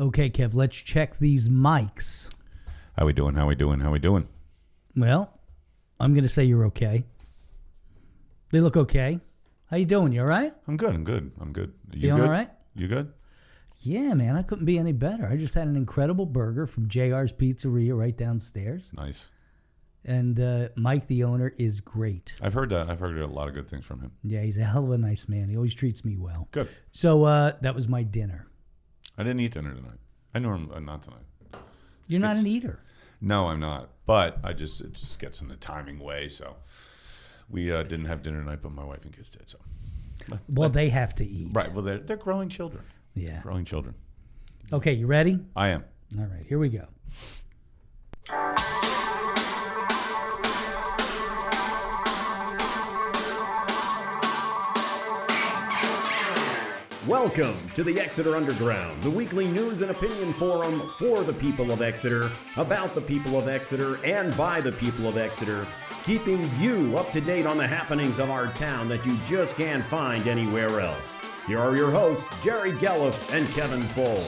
Okay, Kev, let's check these mics. How we doing? How we doing? How we doing? Well, I'm going to say you're okay. They look okay. How you doing? You all right? I'm good. I'm good. I'm good. You Feeling good? all right? You good? Yeah, man, I couldn't be any better. I just had an incredible burger from JR's Pizzeria right downstairs. Nice. And uh, Mike, the owner, is great. I've heard that. I've heard a lot of good things from him. Yeah, he's a hell of a nice man. He always treats me well. Good. So uh, that was my dinner. I didn't eat dinner tonight. I I'm uh, not tonight. You're not an eater. No, I'm not. But I just it just gets in the timing way. So we uh, didn't have dinner tonight, but my wife and kids did. So Well, they have to eat. right. Well, they're they're growing children. Yeah. Growing children. Okay, you ready? I am. All right, here we go. Welcome to the Exeter Underground, the weekly news and opinion forum for the people of Exeter, about the people of Exeter, and by the people of Exeter, keeping you up to date on the happenings of our town that you just can't find anywhere else. Here are your hosts, Jerry Gelliff and Kevin Fole.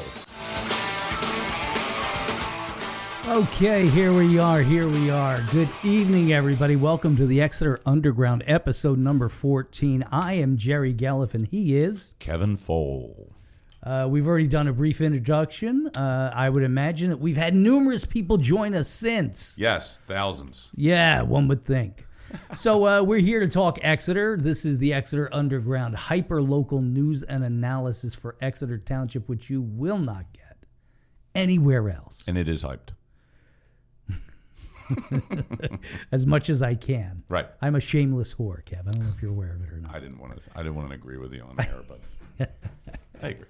Okay, here we are. Here we are. Good evening, everybody. Welcome to the Exeter Underground, episode number 14. I am Jerry Galliff, and he is. Kevin Fole. Uh, we've already done a brief introduction. Uh, I would imagine that we've had numerous people join us since. Yes, thousands. Yeah, one would think. So uh, we're here to talk Exeter. This is the Exeter Underground, hyper local news and analysis for Exeter Township, which you will not get anywhere else. And it is hyped. As much as I can. Right. I'm a shameless whore, Kev. I don't know if you're aware of it or not. I didn't want to. I didn't want to agree with you on air, but I agree.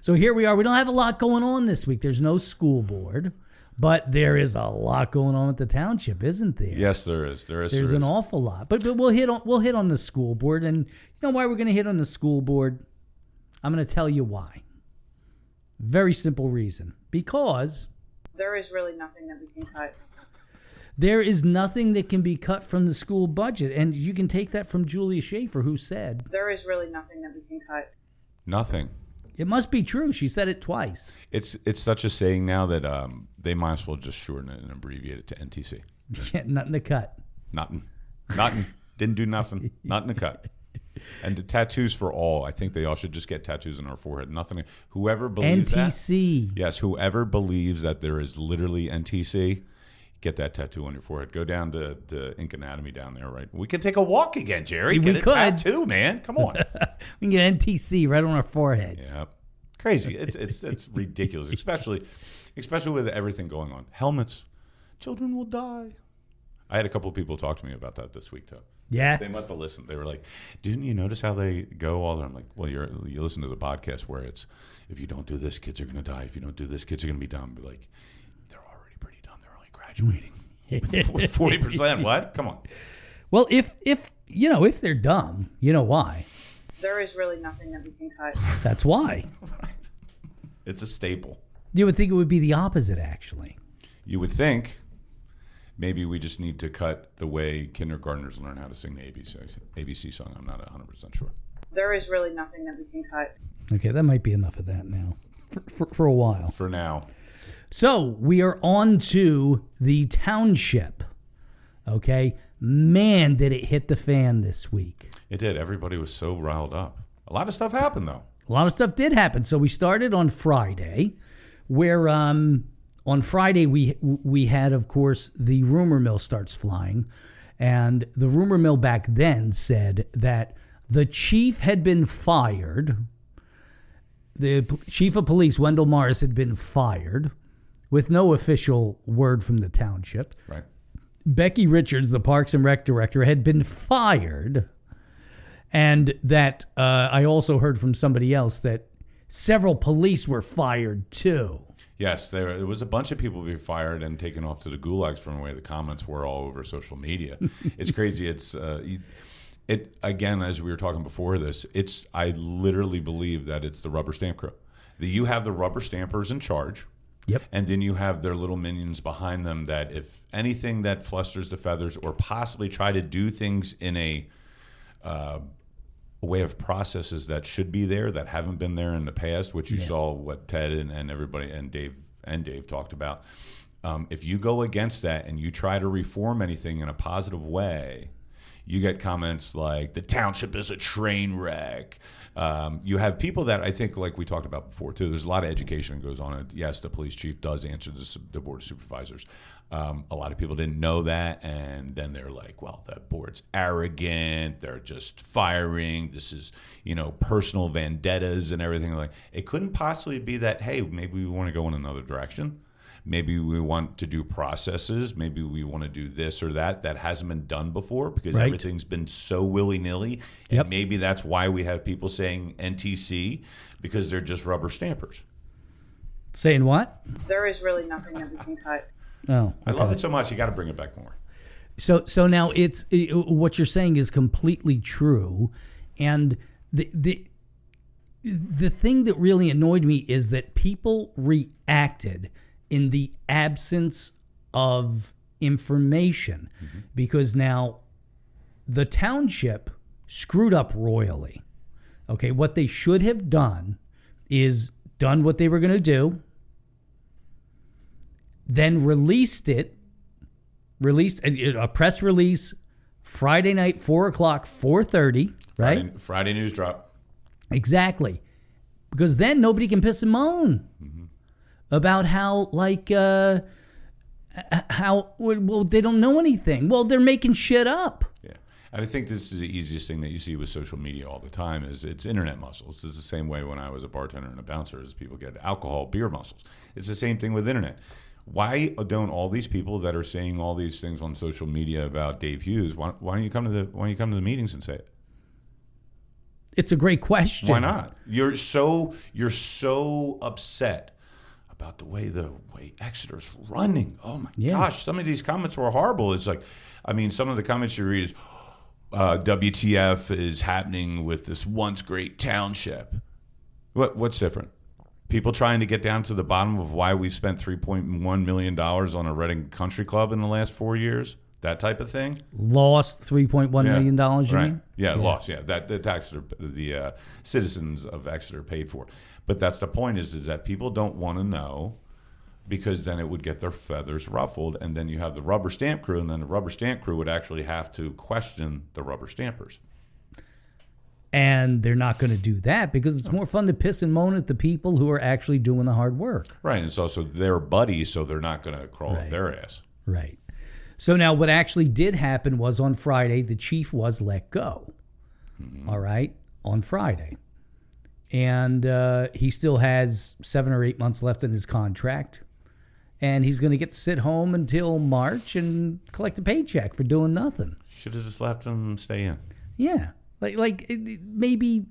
So here we are. We don't have a lot going on this week. There's no school board, but there is a lot going on at the township, isn't there? Yes, there is. There is. There's there an is. awful lot. But, but we'll hit on we'll hit on the school board and you know why we're going to hit on the school board? I'm going to tell you why. Very simple reason. Because there is really nothing that we can cut. There is nothing that can be cut from the school budget and you can take that from Julia Schaefer who said, There is really nothing that we can cut. Nothing. it must be true. She said it twice. It's it's such a saying now that um, they might as well just shorten it and abbreviate it to NTC. Yeah, nothing to cut. Nothing. Nothing. Didn't do nothing. Not in the cut. And the tattoos for all. I think they all should just get tattoos on our forehead. Nothing. Whoever believes that. NTC. Yes, whoever believes that there is literally NTC, get that tattoo on your forehead. Go down to the Ink Anatomy down there, right? We can take a walk again, Jerry. We Get a could. tattoo, man. Come on. We can get NTC right on our foreheads. Yep. Crazy. It's it's it's ridiculous, especially especially with everything going on. Helmets. Children will die. I had a couple of people talk to me about that this week too. Yeah. They must have listened. They were like, "Didn't you notice how they go all?" I'm like, "Well, you're you listen to the podcast where it's if you don't do this, kids are going to die. If you don't do this, kids are going to be dumb." Like, they're already pretty dumb. They're only graduating. Forty percent. What? Come on. Well, if if you know if they're dumb, you know why? There is really nothing that we can cut. That's why. It's a staple. You would think it would be the opposite, actually. You would think maybe we just need to cut the way kindergartners learn how to sing the ABC, ABC song. I'm not 100% sure. There is really nothing that we can cut. Okay, that might be enough of that now for, for, for a while. For now, So we are on to the township. Okay, man, did it hit the fan this week. it did. Everybody was so riled up. A lot of stuff happened, though. a lot of stuff did happen. So we started on Friday, where um, on Friday we we had, of course, the rumor mill starts flying, and the rumor mill back then said that the chief had been fired. The chief of police, Wendell Morris, had been fired, with no official word from the township. Right. Becky Richards, the Parks and Rec director, had been fired, and that uh, I also heard from somebody else that several police were fired too. Yes, there, there was a bunch of people being fired and taken off to the gulags from the way the comments were all over social media. it's crazy. It's uh, you- it again as we were talking before this. It's I literally believe that it's the rubber stamp crew. That you have the rubber stampers in charge. Yep. And then you have their little minions behind them that if anything that flusters the feathers or possibly try to do things in a uh, way of processes that should be there that haven't been there in the past, which you saw what Ted and, and everybody and Dave and Dave talked about. Um, if you go against that and you try to reform anything in a positive way, you get comments like the township is a train wreck. Um, you have people that I think, like we talked about before, too. There's a lot of education that goes on. Yes, the police chief does answer the, the board of supervisors. Um, a lot of people didn't know that, and then they're like, "Well, that board's arrogant. They're just firing. This is, you know, personal vendettas and everything." Like, it couldn't possibly be that. Hey, maybe we want to go in another direction maybe we want to do processes maybe we want to do this or that that hasn't been done before because Right. everything's been so willy-nilly and Yep. maybe that's why we have people saying ntc because they're just rubber stampers Saying what? There is really nothing that we can cut. Oh, i love it so much you got to bring it back more So so now it's i- what you're saying is completely true, and the the the thing that really annoyed me is that people reacted in the absence of information. Mm-hmm. Because now the township screwed up royally. Okay, what they should have done is done what they were going to do, then released it released a, a press release Friday night, four o'clock, four thirty, right? friday, friday news drop. Exactly, because then nobody can piss and moan mm-hmm. About how like uh, how well they don't know anything. Well, they're making shit up. yeah and i think this is the easiest thing that you see with social media all the time is it's internet muscles it's the same way when i was a bartender and a bouncer as people get alcohol beer muscles it's the same thing with internet why don't all these people that are saying all these things on social media about Dave Hughes? Why, why don't you come to the Why don't you come to the meetings and say it? It's a great question. Why not? You're so you're so upset about the way the way Exeter's running. Oh my Yeah. gosh, some of these comments were horrible. It's like, I mean, some of the comments you read is, uh, "WTF is happening with this once great township." What what's different? People trying to get down to the bottom of why we spent three point one million dollars on a Reading Country Club in the last four years. That type of thing. Lost three point one Yeah. million dollars. You right. mean? Yeah, lost. Yeah, that the tax the uh, citizens of Exeter paid for. But that's the point is is that people don't want to know because then it would get their feathers ruffled, and then you have the rubber stamp crew, and then the rubber stamp crew would actually have to question the rubber stampers. And they're not going to do that because it's more fun to piss and moan at the people who are actually doing the hard work. Right, and it's also their buddies, so they're not going to crawl up their ass. Right. So now what actually did happen was on Friday, the chief was let go. Mm-hmm. All right. On Friday. And uh, he still has seven or eight months left in his contract. And he's going to get to sit home until March and collect a paycheck for doing nothing. Should have just left him stay in. Yeah. Like, like it- it- maybe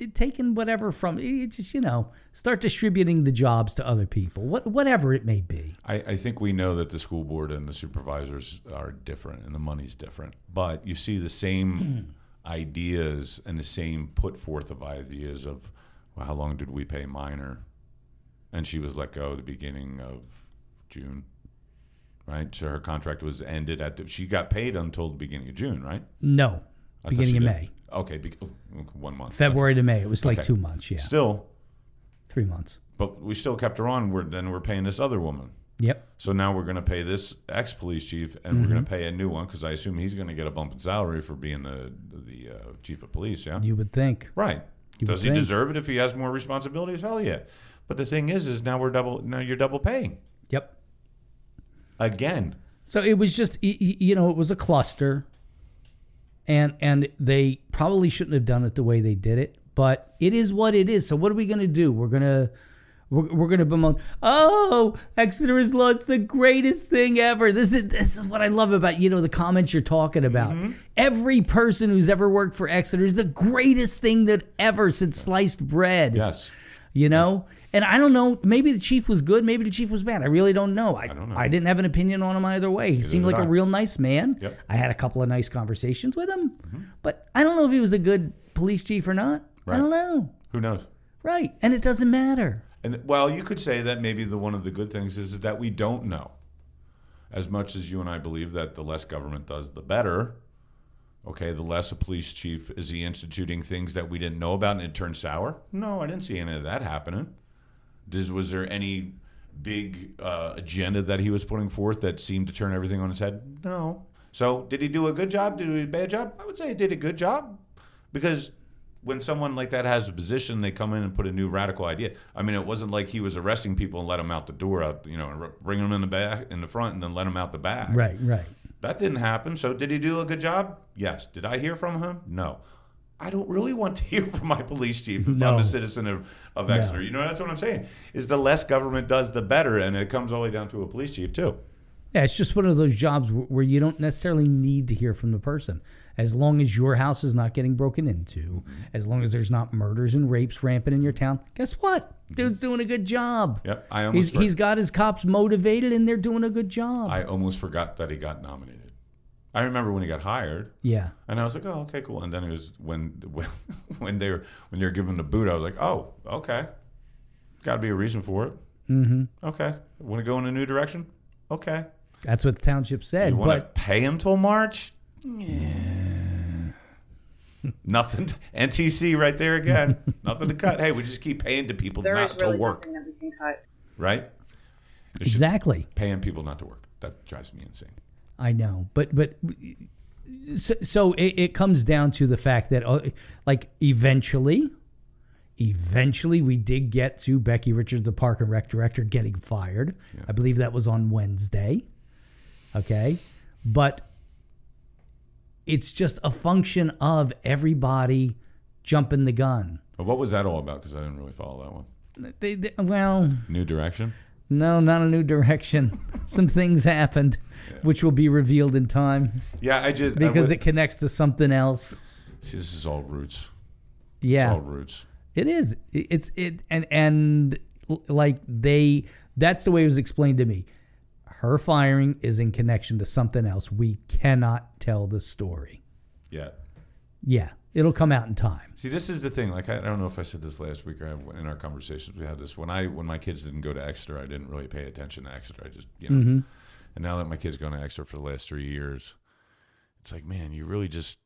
it- taking whatever from it just, you know, start distributing the jobs to other people, what, whatever it may be. I, I think we know that the school board and the supervisors are different and the money's different. But you see the same ideas and the same put forth of ideas of well, how long did we pay Minor? And she was let go at the beginning of June. Right? So her contract was ended at the, she got paid until the beginning of June, right? No. I Beginning of did. May. Okay, be, oh, one month. February to May. It was like Okay. two months. Yeah. Still, Three months. but we still kept her on. We're then we're paying this other woman. Yep. So now we're going to pay this ex police chief, and we're going to pay a new one because I assume he's going to get a bump in salary for being the the uh, chief of police. Yeah, You would think. right. You Does he think. deserve it if he has more responsibilities? Hell yeah. But the thing is, is now we're double. Now you're double paying Yep. again. So it was just you know it was a cluster, and and they probably shouldn't have done it the way they did it, but it is what it is. So what are we gonna do? We're gonna we're, we're gonna bemoan. Oh, Exeter has lost the greatest thing ever. This is this is what I love about you know the comments you're talking about. Mm-hmm. Every person who's ever worked for Exeter is the greatest thing that ever since sliced bread. Yes. you know and i don't know maybe the chief was good maybe the chief was bad i really don't know i, don't know. I didn't have an opinion on him either way he seemed like a I. real nice man Yep. i had a couple of nice conversations with him mm-hmm. but i don't know if he was a good police chief or not i don't know Who knows? right and it doesn't matter And well, you could say that maybe the one of the good things is, is that we don't know. As much as you and I believe that the less government does, the better. Okay, the less a police chief is he instituting things that we didn't know about and it turned sour? No, I didn't see any of that happening. Does, was there any big uh, agenda that he was putting forth that seemed to turn everything on its head? No. So, did he do a good job? Did he do a bad job? I would say he did a good job because when someone like that has a position, they come in and put a new radical idea. I mean, it wasn't like he was arresting people and let them out the door, out you know, and bring them in the back, in the front, and then let them out the back. Right, right. That didn't happen. So, did he do a good job? Yes. Did I hear from him? No. I don't really want to hear from my police chief if No. I'm a citizen of, of Exeter. You know, that's what I'm saying. Is the less government does, the better, and it comes all the way down to a police chief too. Yeah, it's just one of those jobs where you don't necessarily need to hear from the person. As long as your house is not getting broken into, as long as there's not murders and rapes rampant in your town, guess what? Dude's doing a good job. Yep, I almost He's, for- he's got his cops motivated and they're doing a good job. I almost forgot that he got nominated. I remember when he got hired, yeah. and I was like, "Oh, okay, cool." And then it was when when when they were when they were given the boot, I was like, "Oh, okay, got to be a reason for it." Mm-hmm. Okay, want to go in a new direction? Okay. That's what the township said. You want But to pay him till March? Nothing. To, NTC right there again. Nothing to cut. Hey, we just keep paying to people There not is to really work, nothing that we can cut. right? There exactly. Paying people not to work. That drives me insane. I know, but but so, so it, it comes down to the fact that uh, like eventually, eventually we did get to Becky Richards, the park and rec director, getting fired. I believe that was on Wednesday. Okay, but it's just a function of everybody jumping the gun. But what was that all about? Because I didn't really follow that one. They, they- well, New direction. no, not a new direction. Some things happened, which will be revealed in time Yeah, I just I because would- it connects to something else. see this is all roots. Yeah, It's all roots. it is. It's it and and like they. That's the way it was explained to me. Her firing is in connection to something else. We cannot tell the story. Yeah. Yeah, it'll come out in time. See, this is the thing. Like, I, I don't know if I said this last week or in our conversations we had this. When I when my kids didn't go to Exeter, I didn't really pay attention to Exeter. I just you know. Mm-hmm. And now that my kids going to Exeter for the last three years, it's like, man, you really just.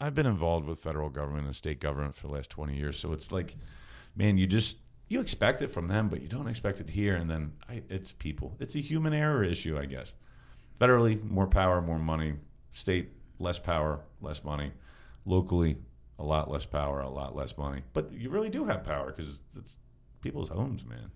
I've been involved with federal government and state government for the last twenty years, so it's like, man, you just you expect it from them, but you don't expect it here. And then I, it's people. It's a human error issue, I guess. Federally, more power, more money. State, less power, less money. Locally, a lot less power, a lot less money. But you really do have power because it's people's homes, man.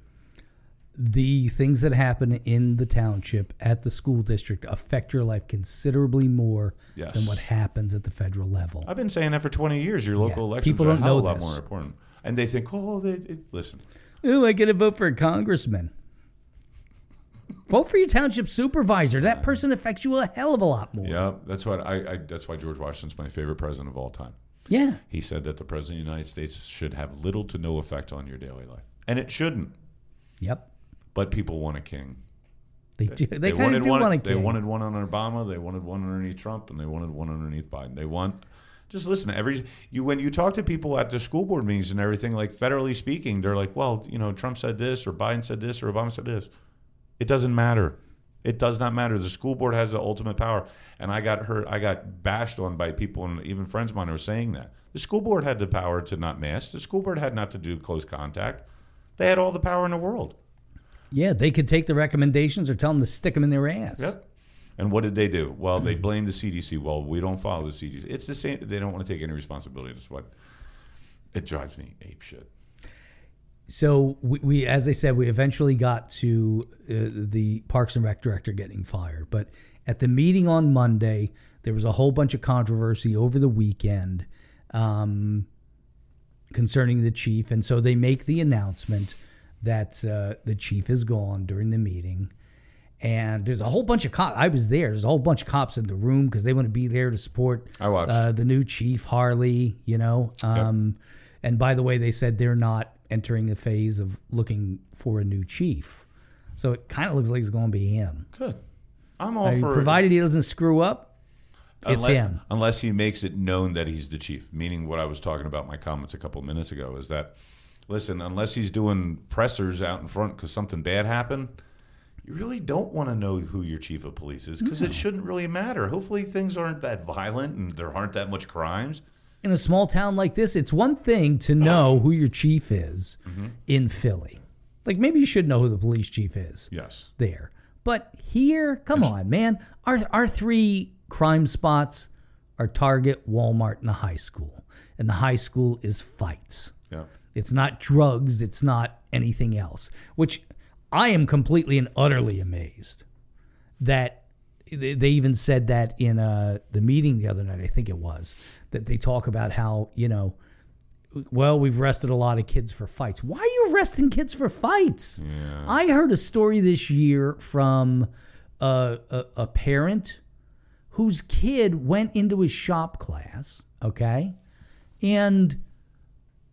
The things that happen in the township at the school district affect your life considerably more Yes. than what happens at the federal level. I've been saying that for 20 years. Your local Yeah, elections people are a don't hell know lot this. more important. And they think, oh, they, it, listen. Ooh, I get to vote for a congressman. Vote for your township supervisor. That person affects you a hell of a lot more. Yeah, that's what I, I. That's why George Washington's my favorite president of all time. Yeah. He said that the president of the United States should have little to no effect on your daily life, and it shouldn't. Yep. But people want a king. They do. They, kind wanted of do one. want a king. They wanted one on Obama. They wanted one underneath Trump, and they wanted one underneath Biden. They want. Just listen. to Every you when you talk to people at the school board meetings and everything, like federally speaking, they're like, "Well, you know, Trump said this, or Biden said this, or Obama said this." It doesn't matter. It does not matter. The school board has the ultimate power, and I got hurt. I got bashed on by people, and even friends of mine were saying that the school board had the power to not mask. The school board had not to do close contact. They had all the power in the world. yeah, they could take the recommendations or tell them to stick them in their ass. Yep. And what did they do? Well, they blamed the CDC. Well, we don't follow the CDC. It's the same. They don't want to take any responsibility. That's what it drives me ape shit. So we, we, as I said, we eventually got to uh, the Parks and Rec director getting fired. But at the meeting on Monday, there was a whole bunch of controversy over the weekend um, concerning the chief, and so they make the announcement that uh, the chief is gone during the meeting. And there's a whole bunch of cops. I was there. There's a whole bunch of cops in the room because they want to be there to support I watched. uh, the new chief Harley. You know, um, and by the way, they said they're not entering the phase of looking for a new chief. So it kind of looks like it's going to be him. Good. I'm all I mean, for provided he doesn't screw up, it's unless, him. Unless he makes it known that he's the chief. Meaning, what I was talking about in my comments a couple of minutes ago is that, listen, unless he's doing pressers out in front because something bad happened, you really don't want to know who your chief of police is because it shouldn't really matter. Hopefully, things aren't that violent and there aren't that much crimes. in a small town like this, it's one thing to know who your chief is mm-hmm. in Philly. Like maybe you should know who the police chief is Yes. there. But here, come on, man. Our our three crime spots are Target, Walmart, and the high school. And the high school is fights. Yeah. It's not drugs, it's not anything else. Which I am completely and utterly amazed that they even said that in uh, the meeting the other night, I think it was, that they talk about how, you know, well, we've arrested a lot of kids for fights. Why are you arresting kids for fights? I heard a story this year from a, a, a parent whose kid went into his shop class, okay? And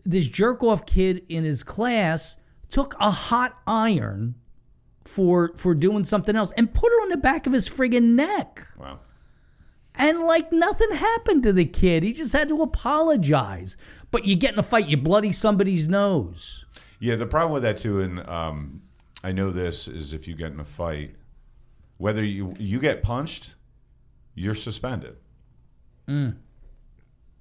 this jerk off kid in his class took a hot iron for for doing something else and put it on the back of his friggin' neck. Wow. And like nothing happened to the kid. He just had to apologize. But you get in a fight, you bloody somebody's nose. Yeah, the problem with that too, and um, I know this is if you get in a fight, whether you you get punched, you're suspended.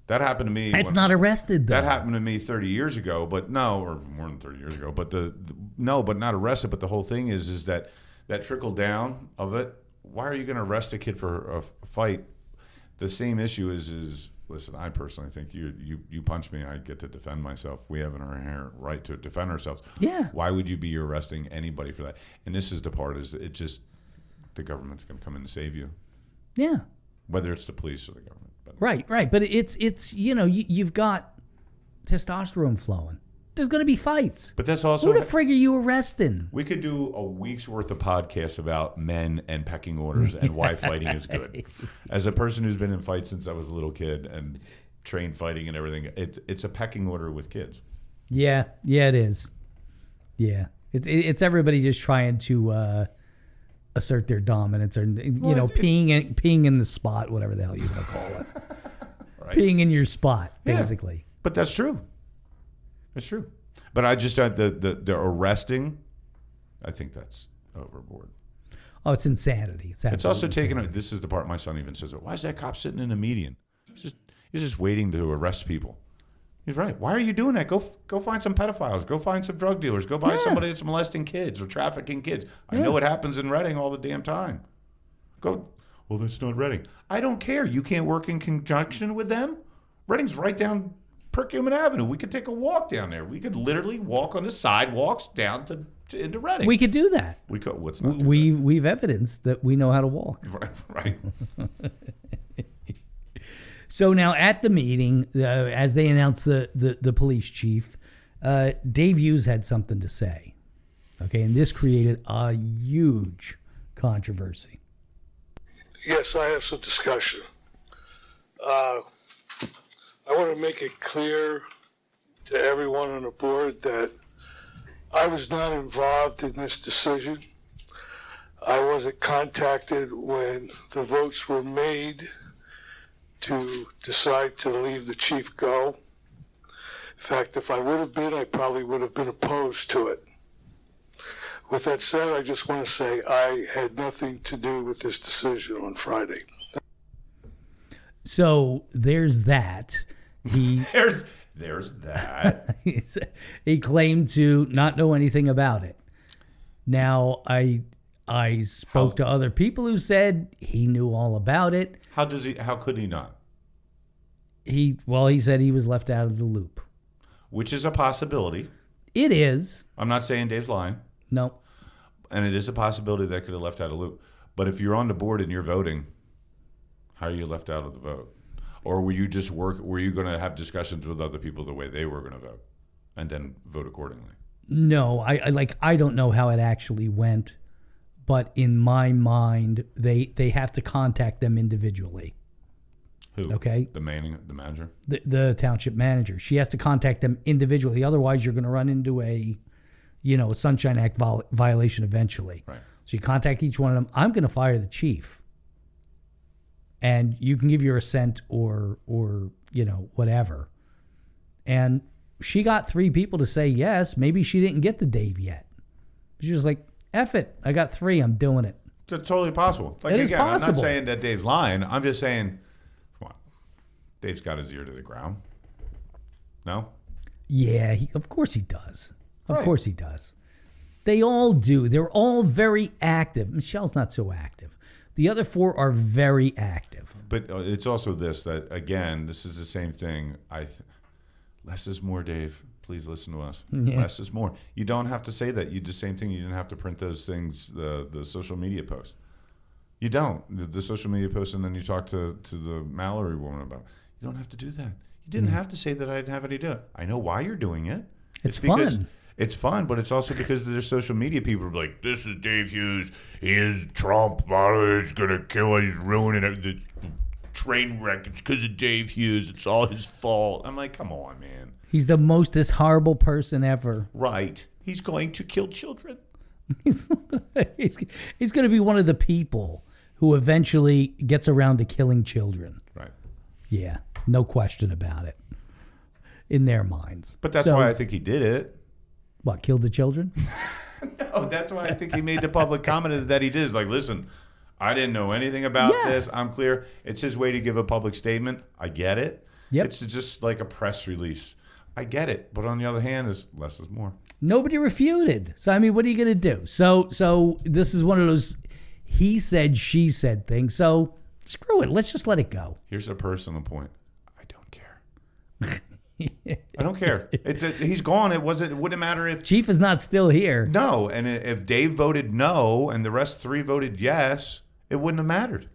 That happened to me. It's when- not arrested though. That happened to me 30 years ago, but no, or more than 30 years ago. But the, the no, but not arrested. But the whole thing is, is that that trickle down of it. Why are you going to arrest a kid for a fight? The same issue is, is listen. I personally think you, you, you punch me, I get to defend myself. We have an inherent right to defend ourselves. Yeah. Why would you be arresting anybody for that? And this is the part is it just the government's going to come in and save you, yeah. whether it's the police or the government. But Right, right. But it's it's you know, you, you've got testosterone flowing. There's gonna be fights. but that's also Who the frig are you arresting? We could do a week's worth of podcasts about men and pecking orders and why fighting is good. As a person who's been in fights since I was a little kid and trained fighting and everything, it's it's a pecking order with kids. Yeah, yeah, it is. Yeah, it's it's everybody just trying to uh, assert their dominance or you know peeing in, peeing in the spot, whatever the hell you want to call it, Right. peeing in your spot, Yeah. basically. But that's true. That's true. But I just uh, the the the arresting, I think that's overboard. Oh, it's insanity. It's, It's also taken. This is the part my son even says. Why is that cop sitting in a median? He's just he's just waiting to arrest people. He's right. Why are you doing that? Go go find some pedophiles. Go find some drug dealers. Go buy Yeah. somebody that's molesting kids or trafficking kids. I know it happens in Reading all the damn time. Go. Well, that's not Reading. I don't care. You can't work in conjunction with them. Reading's right down Perkiomen Avenue. We could take a walk down there. We could literally walk on the sidewalks down to, to into Reading. We could do that. we could. What's not? do We we've evidenced that we know how to walk. right. right. So now at the meeting, uh, as they announced the, the, the police chief, uh, Dave Hughes had something to say. Okay, and this created a huge controversy. Yes, I have some discussion. Uh, I want to make it clear to everyone on the board that I was not involved in this decision. I wasn't contacted when the votes were made to decide to leave the chief go. In fact, if I would have been, I probably would have been opposed to it. With that said, I just want to say I had nothing to do with this decision on Friday. So there's that. He There's there's that. he claimed to not know anything about it. Now I I spoke to other people who said he knew all about it. How does he? How could he not? He well he said he was left out of the loop. Which is a possibility. It is. I'm not saying Dave's lying, No. and it is a possibility that could have left out a loop. But if you're on the board and you're voting, how are you left out of the vote? Or were you just work? Were you going to have discussions with other people the way they were going to vote, and then vote accordingly? No, I, I like I don't know how it actually went, but in my mind, they they have to contact them individually. Who? Okay. The man, the manager. The, the township manager, she has to contact them individually. Otherwise, you're going to run into a, you know, a Sunshine Act vol- violation eventually. Right. So you contact each one of them. I'm going to fire the chief, and you can give your assent or or you know whatever. And she got three people to say yes. Maybe she didn't get the Dave yet. She was like, F it. I got three. I'm doing it. It's totally possible. Like It is again, I'm not saying that Dave's lying. I'm just saying, come on, Dave's got his ear to the ground. No, Yeah, he, of course he does. Of Right. course he does. They all do. They're all very active. Michelle's not so active. The other four are very active. but uh, it's also this that again, this is the same thing. I th- less is more, Dave. Please listen to us. Yeah. Less is more. You don't have to say that. You do the same thing. You didn't have to print those things, the the social media posts. You don't the, the social media posts, and then you talk to to the Mallory woman about. It. You don't have to do that. You didn't mm. have to say that I didn't have any do it. I know why you're doing it. It's because fun. It's fun, but it's also because there's social media people are like, "This is Dave Hughes. He is Trump. He's gonna kill. He's ruining it. Train wreck. It's because of Dave Hughes. It's all his fault." I'm like, "Come on, man. He's the most this horrible person ever. Right? He's going to kill children." He's, he's, he's going to be one of the people who eventually gets around to killing children. Right. Yeah, no question about it. In their minds. But that's So- why I think he did it. What, killed the children? no, that's why I think he made the public comment that he did. Is like, listen, I didn't know anything about Yeah. this. I'm clear. It's his way to give a public statement. I get it. Yep. It's just like a press release. I get it. But on the other hand, is less is more. Nobody refuted. So I mean, what are you going to do? So so this is one of those he said she said things. So screw it. Let's just let it go. Here's a personal point. I don't care. I don't care. It's a, he's gone. It wasn't. It wouldn't matter if Chief is not still here. no, and if Dave voted no and the rest three voted yes, it wouldn't have mattered.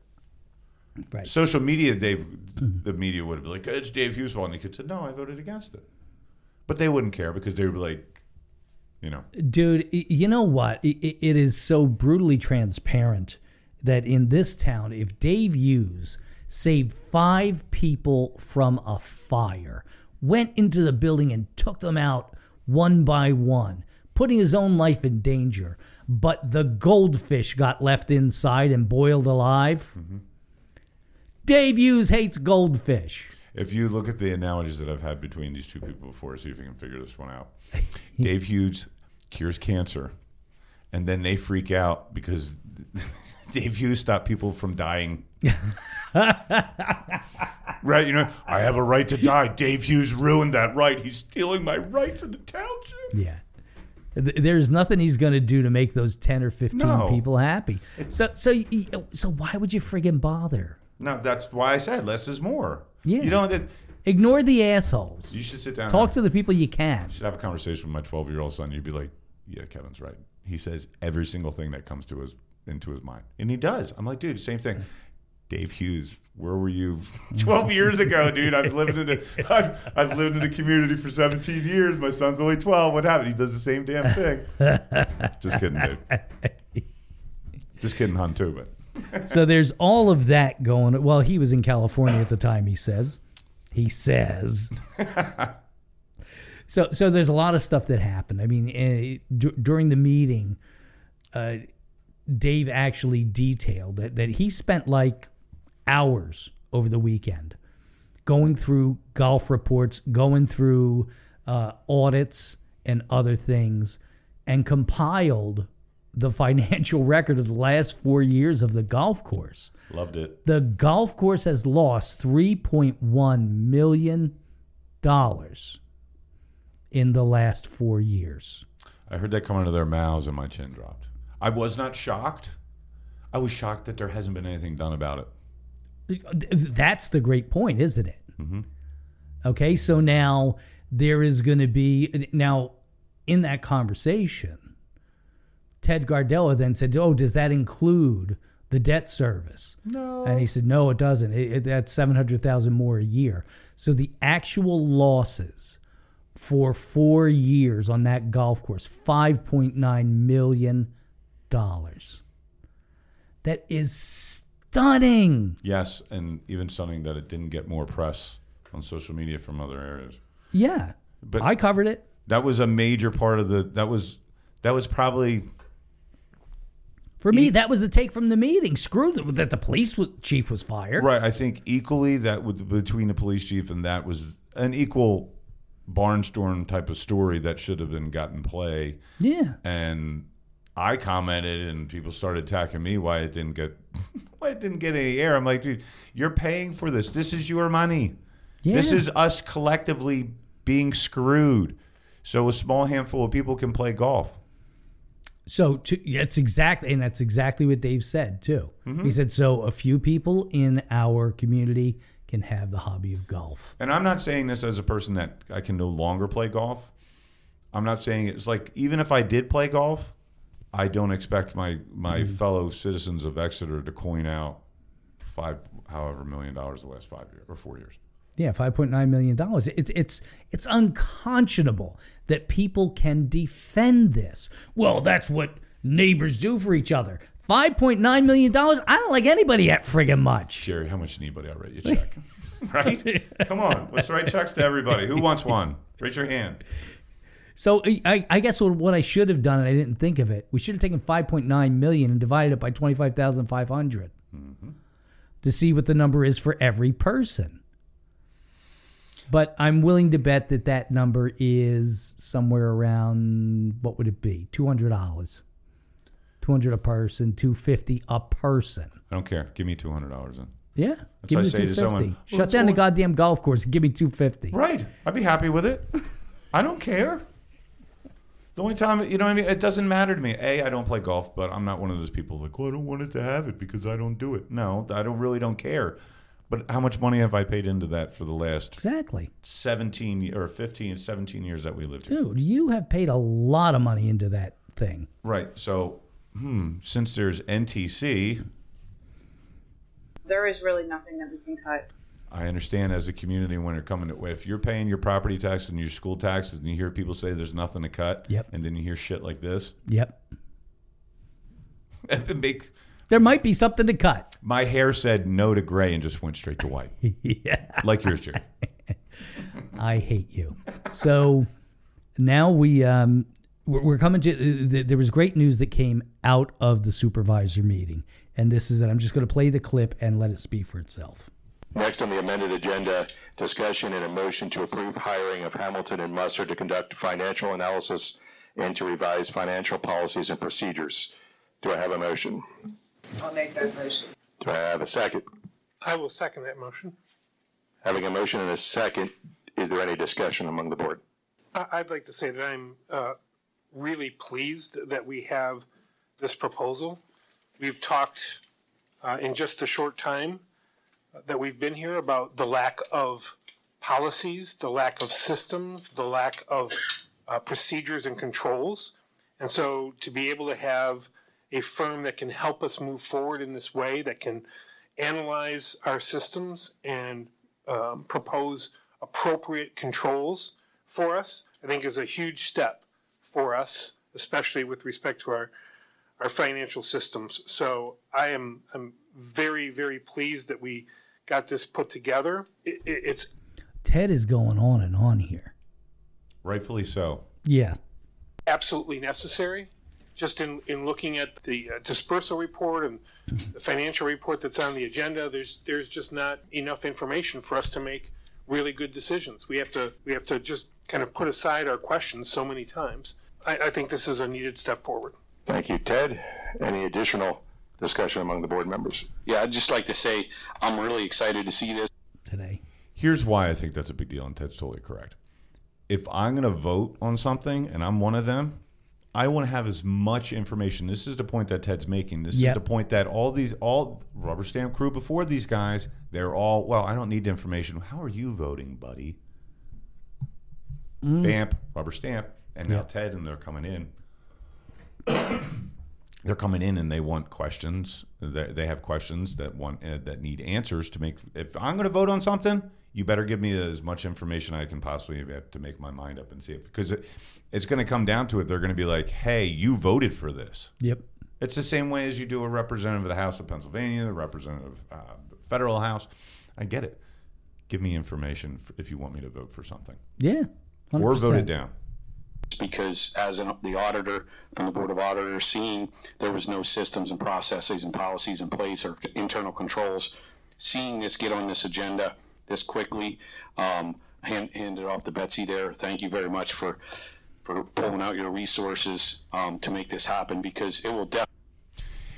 Right. Social media, Dave, mm-hmm. the media would have been like, "It's Dave Hughes' fault," and he could say, "No, I voted against it," but they wouldn't care because they would be like, you know, Dude, you know what? It is so brutally transparent that in this town, if Dave Hughes saved five people from a fire, went into the building and took them out one by one, putting his own life in danger, but the goldfish got left inside and boiled alive. Dave Hughes hates goldfish. If you look at the analogies that I've had between these two people before, see if you can figure this one out. Dave Hughes cures cancer, and then they freak out because Dave Hughes stopped people from dying. right? You know, I have a right to die. Dave Hughes ruined that right. He's stealing my rights in the township. Yeah. Th- There's nothing he's going to do to make those 10 or 15 No. people happy. So so y- oh, so why would you friggin' bother? No, that's why I said less is more. Yeah. You don't. It, Ignore the assholes. you should sit down. Talk to the people you can. should have a conversation with my 12 year old son. You'd be like, yeah, Kevin's right. He says every single thing that comes to his into his mind, and he does. I'm like, dude, same thing. Dave Hughes, where were you 12 years ago, dude? I've lived in the I've, I've lived in the community for 17 years. My son's only 12. What happened? He does the same damn thing. Just kidding, Dave. Just kidding, hun, too. But So there's all of that going. On. Well, he was in California at the time. He says, he says. so so there's a lot of stuff that happened. I mean, eh, d- during the meeting, uh, Dave actually detailed that that he spent like hours over the weekend going through golf reports, going through uh, audits and other things, and compiled the financial record of the last four years of the golf course. loved it. The golf course has lost $3.1 million in the last four years. I heard that come out of their mouths, and my chin dropped. I was not shocked. I was shocked that there hasn't been anything done about it. That's the great point, isn't it? Okay, so now there is going to be now in that conversation. Ted Gardella then said, "Oh, does that include the debt service?" No. And he said, "No, it doesn't. It, it, that's seven hundred thousand more a year. So the actual losses for four years on that golf course, five point nine million dollars. That is stunning. Yes, and even stunning that it didn't get more press on social media from other areas. Yeah, But I covered it. that was a major part of the. That was that was probably For me, that was the take from the meeting. Screw the, that the police was, chief was fired. right. I think equally that with between the police chief and that was an equal barnstorm type of story that should have been gotten play. Yeah. And I commented and people started attacking me why it didn't get why it didn't get any air. I'm like, dude, you're paying for this. This is your money. This is us collectively being screwed. So a small handful of people can play golf. So to, that's exactly, and that's exactly what Dave said too. Mm-hmm. He said so. A few people in our community can have the hobby of golf. And I'm not saying this as a person that I can no longer play golf. I'm not saying it's like even if I did play golf, I don't expect my my mm-hmm. fellow citizens of Exeter to coin out five however million dollars the last five years or four years. Yeah, five point nine million dollars. It's it's it's unconscionable that people can defend this. Well, that's what neighbors do for each other. Five point nine million dollars. I don't like anybody that friggin' much. Jerry, how much anybody I'll write you a check? right? Come on, let's write checks to everybody. Who wants one? Raise your hand. So I, I guess what, what I should have done, and I didn't think of it, we should have taken five point nine million and divided it by twenty five thousand five hundred mm-hmm. to see what the number is for every person. But I'm willing to bet that that number is somewhere around what would it be? Two hundred dollars, two hundred a person, two fifty a person. I don't care. Give me two hundred dollars then. Yeah, That's give me I say to someone, fifty. "Well, Shut that's down the goddamn golf course and give me two fifty. Right. I'd be happy with it. I don't care. The only time, you know what I mean? It doesn't matter to me. A, I don't play golf, but I'm not one of those people like, well, I don't want it to have it because I don't do it. No, I don't really don't care. But how much money have I paid into that for the last Exactly, 17 or 15, 17 years that we lived here? dude. You have paid a lot of money into that thing. Right. So, hmm, since there's NTC, There is really nothing that we can cut. I understand as a community when you're coming to, if you're paying your property tax and your school taxes and you hear people say there's nothing to cut, Yep. and then you hear shit like this, Yep. make There might be something to cut. My hair said no to gray and just went straight to white, yeah. like yours, Jerry. I hate you. So now we um we're we're coming to uh, there was great news that came out of the supervisor meeting, and this is that I'm just going to play the clip and let it speak for itself. Next on the amended agenda, discussion and a motion to approve hiring of Hamilton and Musser to conduct financial analysis and to revise financial policies and procedures. Do I have a motion? I'll make that motion. Do I have a second? I will second that motion. Having a motion and a second, is there any discussion among the board? I- I'd like to say that I'm uh, really pleased that we have this proposal. We've talked uh, in just a short time that we've been here about the lack of policies, the lack of systems, the lack of uh, procedures and controls. And so to be able to have a firm that can help us move forward in this way, that can analyze our systems and um, propose appropriate controls for us, I think is a huge step for us, especially with respect to our our financial systems. So I am I'm very very pleased that we got this put together. It, it, it's Ted is going on and on here. Rightfully so. Yeah. absolutely necessary. Just in, in looking at the uh, dispersal report and the financial report that's on the agenda, there's there's just not enough information for us to make really good decisions. We have to we have to just kind of put aside our questions so many times. I, I think this is a needed step forward. Thank you, Ted. Any additional discussion among the board members? Yeah, I'd just like to say I'm really excited to see this. Today. Here's why I think that's a big deal, and Ted's totally correct. If I'm going to vote on something and I'm one of them, I want to have as much information. This is the point that Ted's making. This Yep. is the point that all these, all rubber stamp crew before these guys, they're all, well, I don't need the information. How are you voting, buddy? Mm. Bamp, rubber stamp. And now Yep. Ted and they're coming in. They're coming in and they want questions. They, they have questions that want uh, that need answers to make. If I'm going to vote on something, you better give me as much information I can possibly have to make my mind up and see if because it, it's going to come down to it. They're going to be like, "Hey, you voted for this." Yep. It's the same way as you do a representative of the House of Pennsylvania, the representative of uh, federal House. I get it. Give me information if you want me to vote for something, Yeah. 100%. or vote it down. Because as an, the auditor from the Board of Auditors, seeing there was no systems and processes and policies in place or internal controls, seeing this get on this agenda this quickly, um, hand, hand it off to Betsy there. Thank you very much for for pulling out your resources um, to make this happen because it will definitely.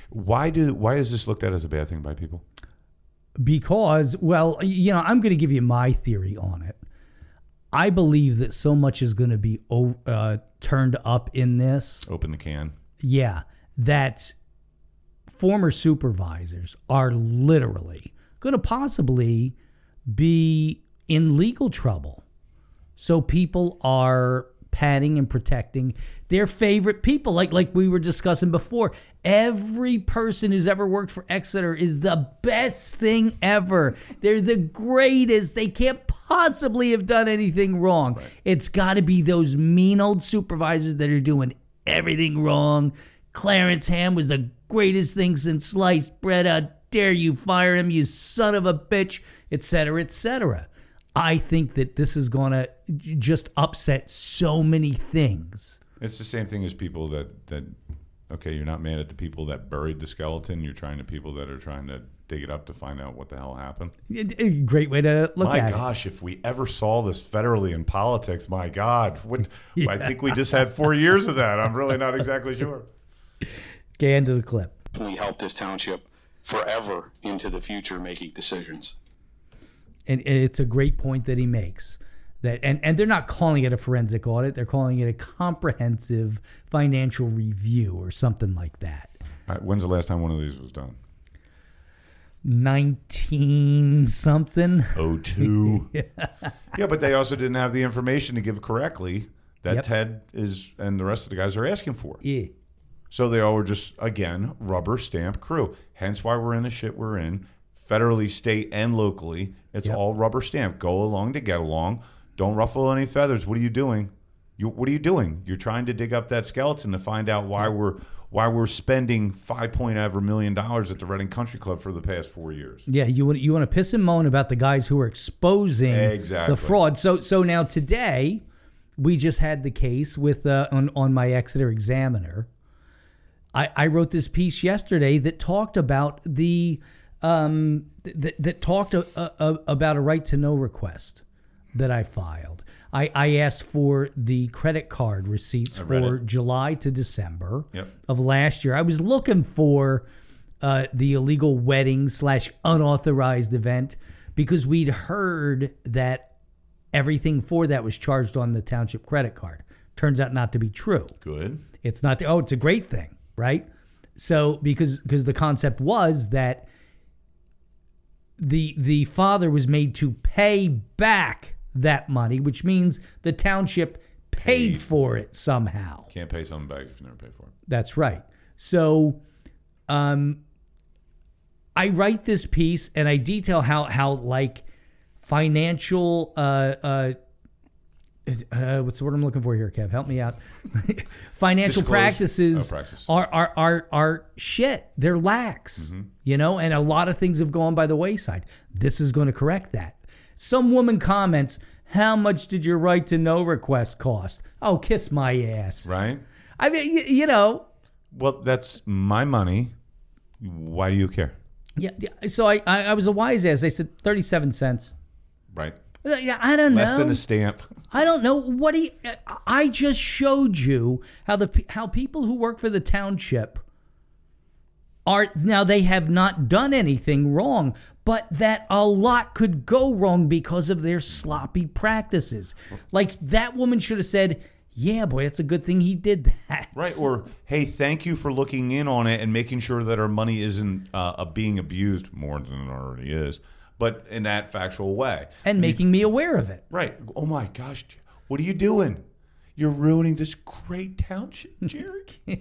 Why do why is this looked at as a bad thing by people? because well you know i'm going to give you my theory on it i believe that so much is going to be uh, turned up in this Open the can. yeah that former supervisors are literally going to possibly be in legal trouble so people are padding and protecting their favorite people. Like like we were discussing before every person who's ever worked for Exeter is the best thing ever. They're the greatest. They can't possibly have done anything wrong. It's got to be those mean old supervisors that are doing everything wrong. Clarence Ham was the greatest thing since sliced bread. How dare you fire him you son of a bitch etc etc I think that this is going to just upset so many things. It's the same thing as people that that okay, you're not mad at the people that buried the skeleton. You're trying to people that are trying to dig it up to find out what the hell happened. Eh, great way to look at it. my at gosh, if we ever saw this federally in politics, my God, what, I think we just had four years of that. I'm really not exactly sure. it. Get into the clip. definitely help this township forever into the future making decisions. And it's a great point that he makes. That and, and they're not calling it a forensic audit, they're calling it a comprehensive financial review or something like that. Right, when's the last time one of these was done? 19 something. Oh two. yeah, but they also didn't have the information to give correctly that Yep. Ted is and the rest of the guys are asking for. Yeah. So they all were just again rubber stamp crew. Hence why we're in the shit we're in, federally, state, and locally. It's Yep. all rubber stamp. Go along to get along. Don't ruffle any feathers. What are you doing? You what are you doing? You're trying to dig up that skeleton to find out why we're why we're spending five point ever million dollars at the Reading Country Club for the past four years. Yeah, you want you want to piss and moan about the guys who are exposing Exactly. the fraud. So so now today we just had the case with uh, on on my Exeter Examiner. I, I wrote this piece yesterday that talked about the um, that, that talked a, a, about a right to know request that I filed. I, I asked for the credit card receipts for it. July to December Yep. of last year. I was looking for uh, the illegal wedding slash unauthorized event because we'd heard that everything for that was charged on the township credit card. Turns out not to be true. Good. It's not. The, Oh, it's a great thing, right? So because because the concept was that the the father was made to pay back that money, which means the township paid, Paid. for it somehow. Can't pay something back if you never pay for it. That's right. So, um, I write this piece and I detail how how like financial uh uh. Uh, what's the word I'm looking for here, Kev? Help me out. Financial Disclose. practices, Oh, practice. Are, are are are shit. They're lax, Mm-hmm. you know, and a lot of things have gone by the wayside. This is going to correct that. Some woman comments, "How much did your right to know request cost?" Oh, kiss my ass. Right? I mean, you, you know, Well, that's my money. Why do you care? Yeah, yeah. So I, I, I was a wise ass. I said thirty-seven cents. Right? Yeah, I don't Less know. Less than a stamp. I don't know what he. I just showed you how the how people who work for the township are now they have not done anything wrong, but that a lot could go wrong because of their sloppy practices. Like that woman should have said, "Yeah, boy, it's a good thing he did that." Right. Or, hey, thank you for looking in on it and making sure that our money isn't uh, uh, being abused more than it already is, but in that factual way. and making me aware of it. Right. Oh my gosh. What are you doing? You're ruining this great township, Jerry.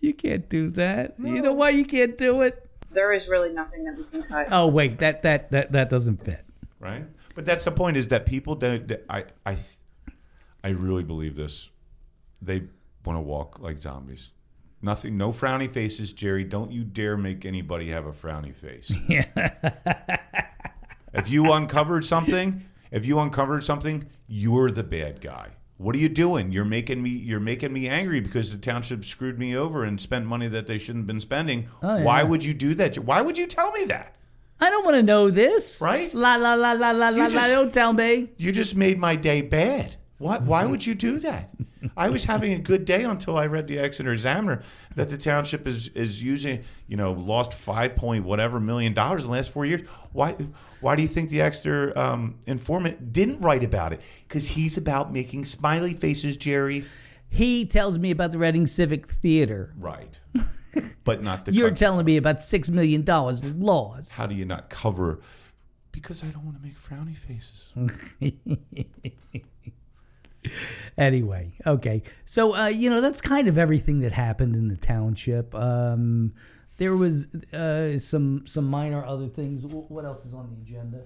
You can't do that. You know why you can't do it? There is really nothing that we can cut. Oh wait, that that that that doesn't fit. right? But that's the point is that people don't. That I I I really believe this. They want to walk like zombies. Nothing, no frowny faces, Jerry. Don't you dare make anybody have a frowny face. Yeah. if you uncovered something, if you uncovered something, you're the bad guy. What are you doing? You're making me you're making me angry because the township screwed me over and spent money that they shouldn't have been spending. Oh, yeah. Why would you do that? Why would you tell me that? I don't want to know this. Right? La la la la la la la. just- Don't tell me. You just made my day bad. Why, why would you do that? I was having a good day until I read the Exeter Examiner that the township is is using, you know, lost five point whatever million dollars in the last four years. Why why do you think the Exeter um, informant didn't write about it? Because he's about making smiley faces, Jerry. He tells me about the Reading Civic Theater. Right. But not the. You're telling me about six million dollars lost. How do you not cover? Because I don't want to make frowny faces. anyway, okay. So uh, you know that's kind of everything that happened in the township. Um, there was uh, some some minor other things. What else is on the agenda?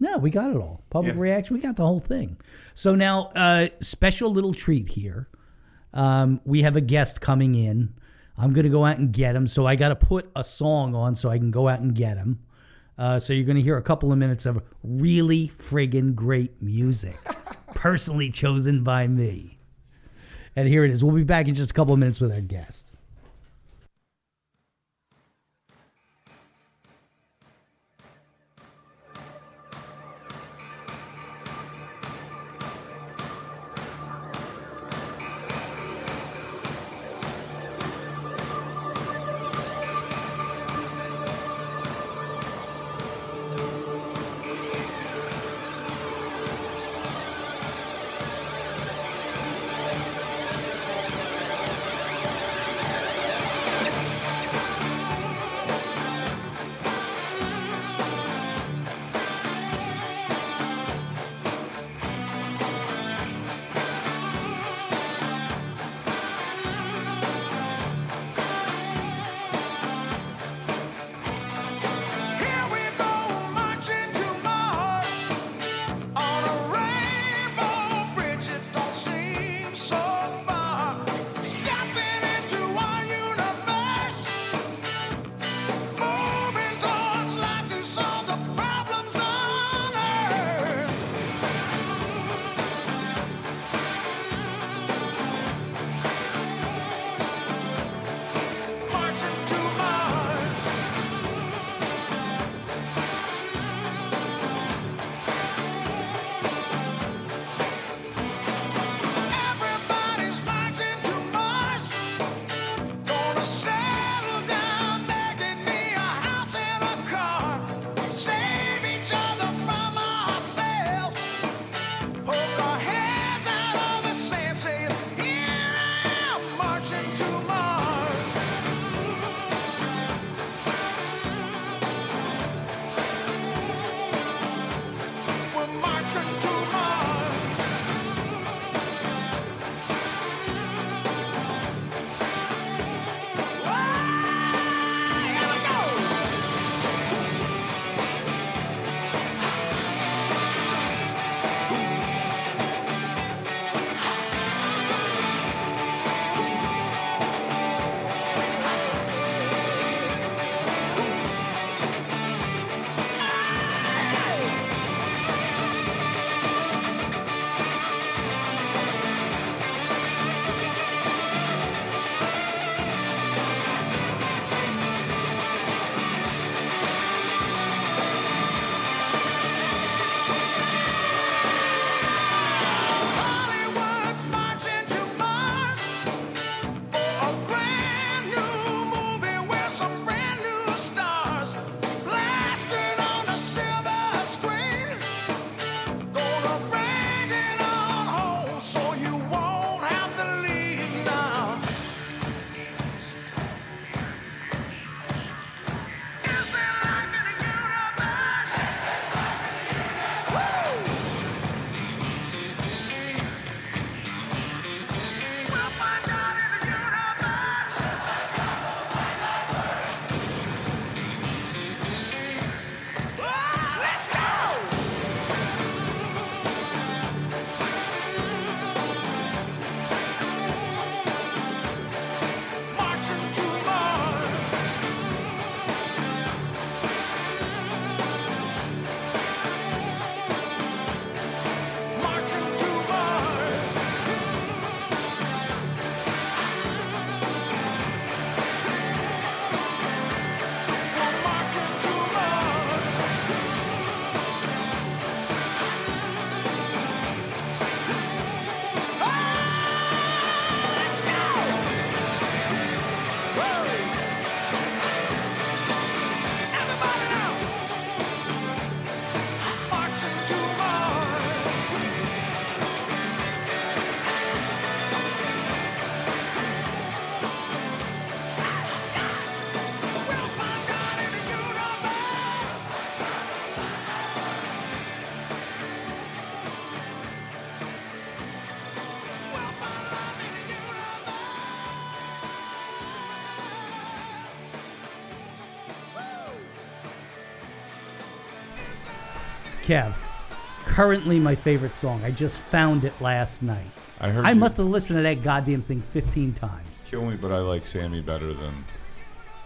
No, we got it all. Public Yeah. reaction. We got the whole thing. So now, uh, special little treat here. Um, we have a guest coming in. I'm gonna go out and get him. So I got to put a song on so I can go out and get him. Uh, so you're gonna hear a couple of minutes of really friggin' great music, personally chosen by me. And here it is. We'll be back in just a couple of minutes with our guest. Kev, currently my favorite song. I just found it last night. I heard. I you must have listened to that goddamn thing 15 times. kill me, but I like Sammy better than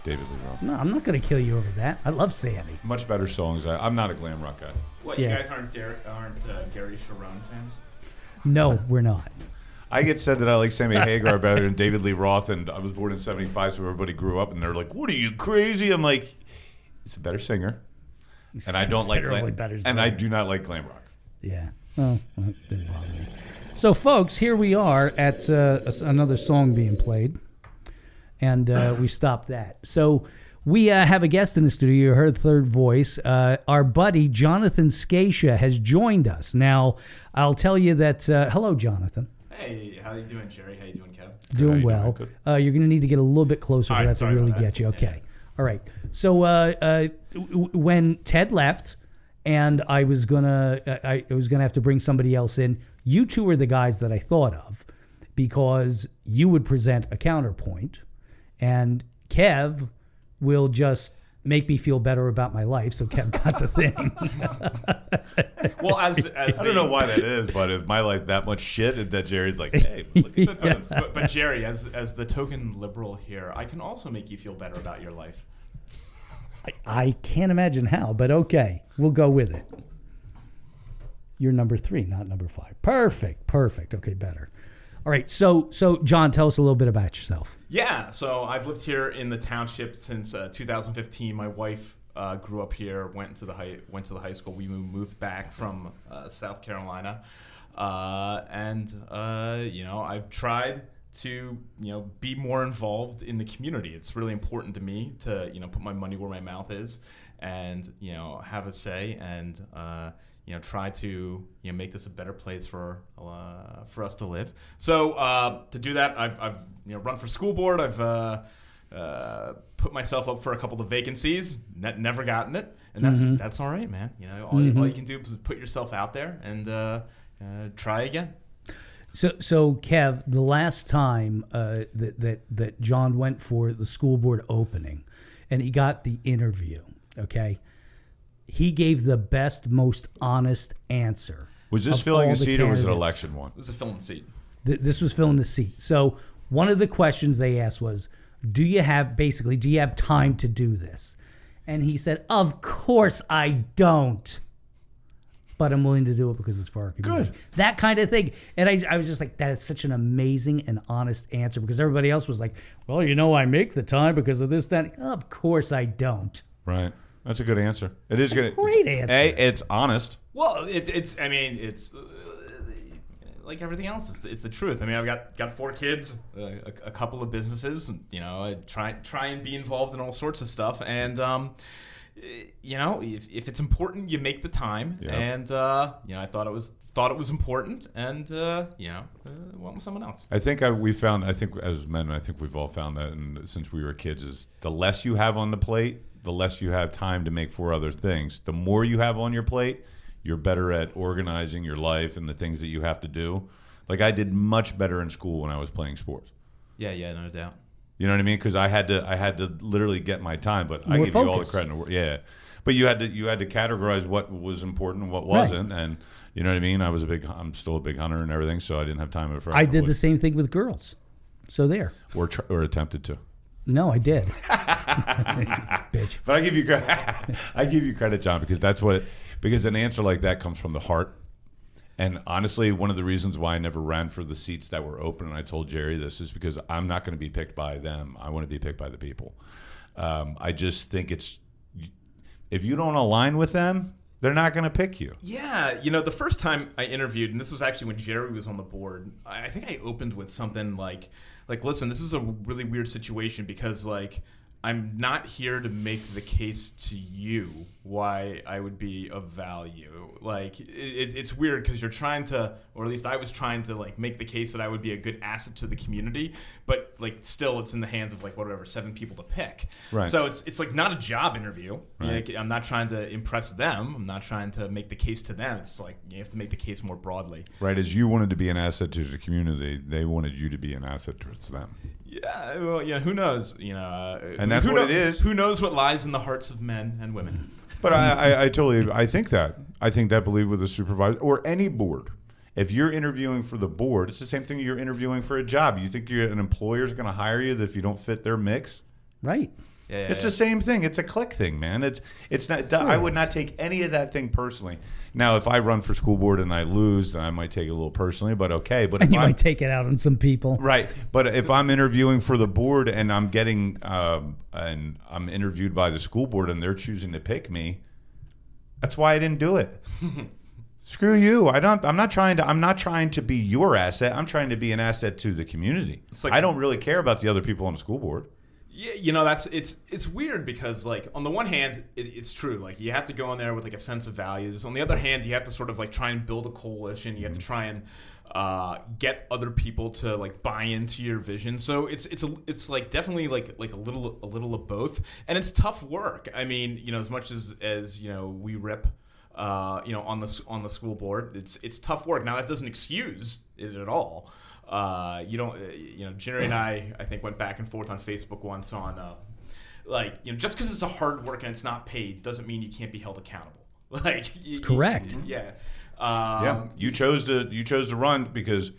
David Lee Roth. No, I'm not going to kill you over that. I love Sammy. Much better songs. I, I'm not a glam rock guy. What, Yeah. you guys aren't Dar- aren't uh, Gary Sharon fans? No, we're not. I get said that I like Sammy Hagar better than David Lee Roth, and I was born in '75, so everybody grew up, and they're like, "What are you crazy?" I'm like, "He's a better singer, and I don't like glam, better and I do not like glam rock." Yeah. Well, didn't bother me. So, folks, here we are at uh, another song being played, and uh, we stopped that. So, we uh, have a guest in the studio. You heard third voice. Uh, our buddy Jonathan Scaccia has joined us. Now, I'll tell you that. Uh, hello, Jonathan. Hey, how you doing, Jerry? How you doing, Kev? Doing you well. doing? Uh, you're going to need to get a little bit closer All for right, that to really get you. Okay. All right. So uh, uh, w- w- when Ted left, and I was gonna, I, I was gonna have to bring somebody else in. You two were the guys that I thought of because you would present a counterpoint, and Kev will just make me feel better about my life. So Kev got the thing. Well, as as I don't know why that is, but if my life that much shit, that Jerry's like, "Hey, look at that." But, but Jerry, as as the token liberal here, I can also make you feel better about your life. I can't imagine how, but okay, we'll go with it. You're number three, not number five. Perfect, perfect. Okay, better. All right, so so John, tell us a little bit about yourself. Yeah, so I've lived here in the township since uh, 2015. My wife uh, grew up here, went to the high went to the high school. We moved, back from uh, South Carolina, uh, and uh, you know I've tried to you know be more involved in the community. It's really important to me to you know put my money where my mouth is, and you know have a say and. Uh, you know, try to you know make this a better place for uh, for us to live. So uh, to do that, I've, I've you know run for school board. I've uh, uh, put myself up for a couple of vacancies. Ne- never gotten it, and that's that's all right, man. You know, all, you, all you can do is put yourself out there and uh, try again. So so Kev, the last time uh, that that that John went for the school board opening, and he got the interview. Okay, he gave the best, most honest answer. Was this filling a the seat or was it candidates. election one? It was a filling the seat. Th- this was filling the seat. So one of the questions they asked was, "Do you have basically? Do you have time to do this?" And he said, "Of course I don't." But I'm willing to do it because it's for our community. Good. That kind of thing. And I, I was just like, that is such an amazing and honest answer because everybody else was like, well, you know, I make the time because of this, that. Of course I don't. Right. That's a good answer. It is good. great it's, answer. A, it's honest. Well, it, it's I mean it's. Uh, like everything else, it's, it's the truth. I mean, I've got got four kids, uh, a, a couple of businesses. And, you know, I try try and be involved in all sorts of stuff. And um, you know, if, if it's important, you make the time. Yeah. And uh, you know, I thought it was thought it was important, and uh, you know, uh, went with someone else. I think I, we found. I think as men, I think we've all found that, and since we were kids, is the less you have on the plate, the less you have time to make for other things. The more you have on your plate, you're better at organizing your life and the things that you have to do. Like I did much better in school when I was playing sports. Yeah, yeah, no doubt. You know what I mean? Because I had to, I had to literally get my time. But I More give you all the credit. in the wor- Yeah, but you had to, you had to categorize what was important and what wasn't, and you know what I mean. I was a big, I'm still a big hunter and everything, so I didn't have time for. I did the same thing with girls. So there. or tr- or attempted to. No, I did. Bitch. But I give you credit. I give you credit, John, because that's what. Because an answer like that comes from the heart. And honestly, one of the reasons why I never ran for the seats that were open, and I told Jerry this, is because I'm not going to be picked by them. I want to be picked by the people. Um, I just think it's if you don't align with them, they're not going to pick you. Yeah, you know, the first time I interviewed, and this was actually when Jerry was on the board. I think I opened with something like, like, listen, this is a really weird situation because, like, I'm not here to make the case to you why I would be of value. Like, it, it's- it's weird because you're trying to, or at least I was trying to, like, make the case that I would be a good asset to the community, but like, still, it's in the hands of like whatever seven people to pick. Right. So it's it's like not a job interview. Right. Like, I'm not trying to impress them. I'm not trying to make the case to them. It's like you have to make the case more broadly. Right? As you wanted to be an asset to the community, they wanted you to be an asset towards them. Yeah, well, yeah. Who knows? You know, uh, And that's who what kno- it is. Who knows what lies in the hearts of men and women? But I, I, I totally, I think that. I think that believe with a supervisor or any board. If you're interviewing for the board, it's the same thing you're interviewing for a job. You think you're, an employer's going to hire you if you don't fit their mix? Right. Yeah, It's the same thing. It's a click thing, man. It's it's not. I would not take any of that thing personally. Now, if I run for school board and I lose, then I might take it a little personally. But okay. But And if you I'm, might take it out on some people. Right, but if I'm interviewing for the board and I'm getting um, and I'm interviewed by the school board and they're choosing to pick me, that's why I didn't do it. Screw you! I don't. I'm not trying to. I'm not trying to be your asset. I'm trying to be an asset to the community. like- I don't really care about the other people on the school board. Yeah, you know that's it's it's weird because like on the one hand it, it's true like you have to go in there with like a sense of values. On the other hand, you have to sort of like try and build a coalition. You have to try and uh, get other people to like buy into your vision. So it's it's a, it's like definitely like like a little a little of both, and it's tough work. I mean, you know, as much as as you know we rip. Uh, you know, on the on the school board, it's it's tough work. Now that doesn't excuse it at all. Uh, you don't, uh, you know, Jerry and I, I think, went back and forth on Facebook once on, uh, like, you know, just because it's a hard work and it's not paid doesn't mean you can't be held accountable. Like, you, you- Correct. yeah. Um, yeah, you chose to you chose to run because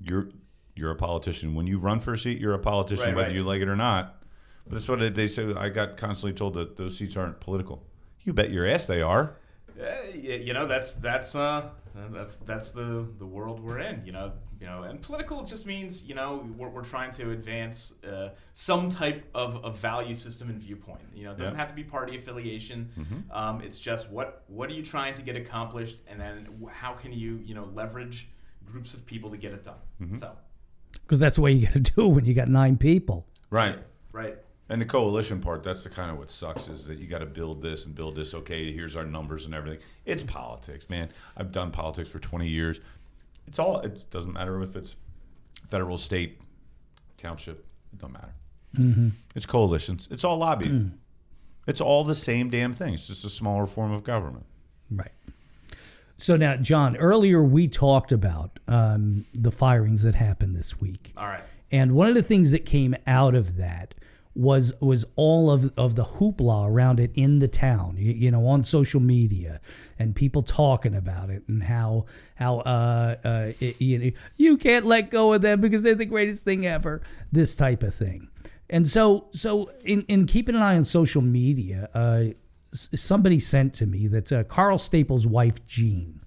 you're you're a politician. When you run for a seat, you're a politician, Right, whether right. you like it or not. But that's what they say. I got constantly told that those seats aren't political. You bet your ass they are. Uh, you know that's that's uh that's that's the the world we're in you know you know and political just means you know we're, we're trying to advance uh, some type of, of value system and viewpoint. You know it doesn't Yeah. have to be party affiliation. Um, it's just what what are you trying to get accomplished? And then how can you you know leverage groups of people to get it done? So. Because that's the way you got to do it when you got nine people. Right. right And the coalition part, that's the kind of what sucks is that you got to build this and build this. Okay, here's our numbers and everything. It's politics, man. I've done politics for 20 years. It's all, it doesn't matter if it's federal, state, township, it don't matter. It's coalitions, it's all lobbying. it's all the same damn thing. It's just a smaller form of government. Right. So now, John, earlier we talked about um, the firings that happened this week. all right And one of the things that came out of that was was all of, of the hoopla around it in the town, you, you know, on social media and people talking about it and how how uh, uh, it- you know, you can't let go of them because they're the greatest thing ever. This type of thing. And so so in, in keeping an eye on social media, uh, somebody sent to me that uh, Carl Staples' wife Jean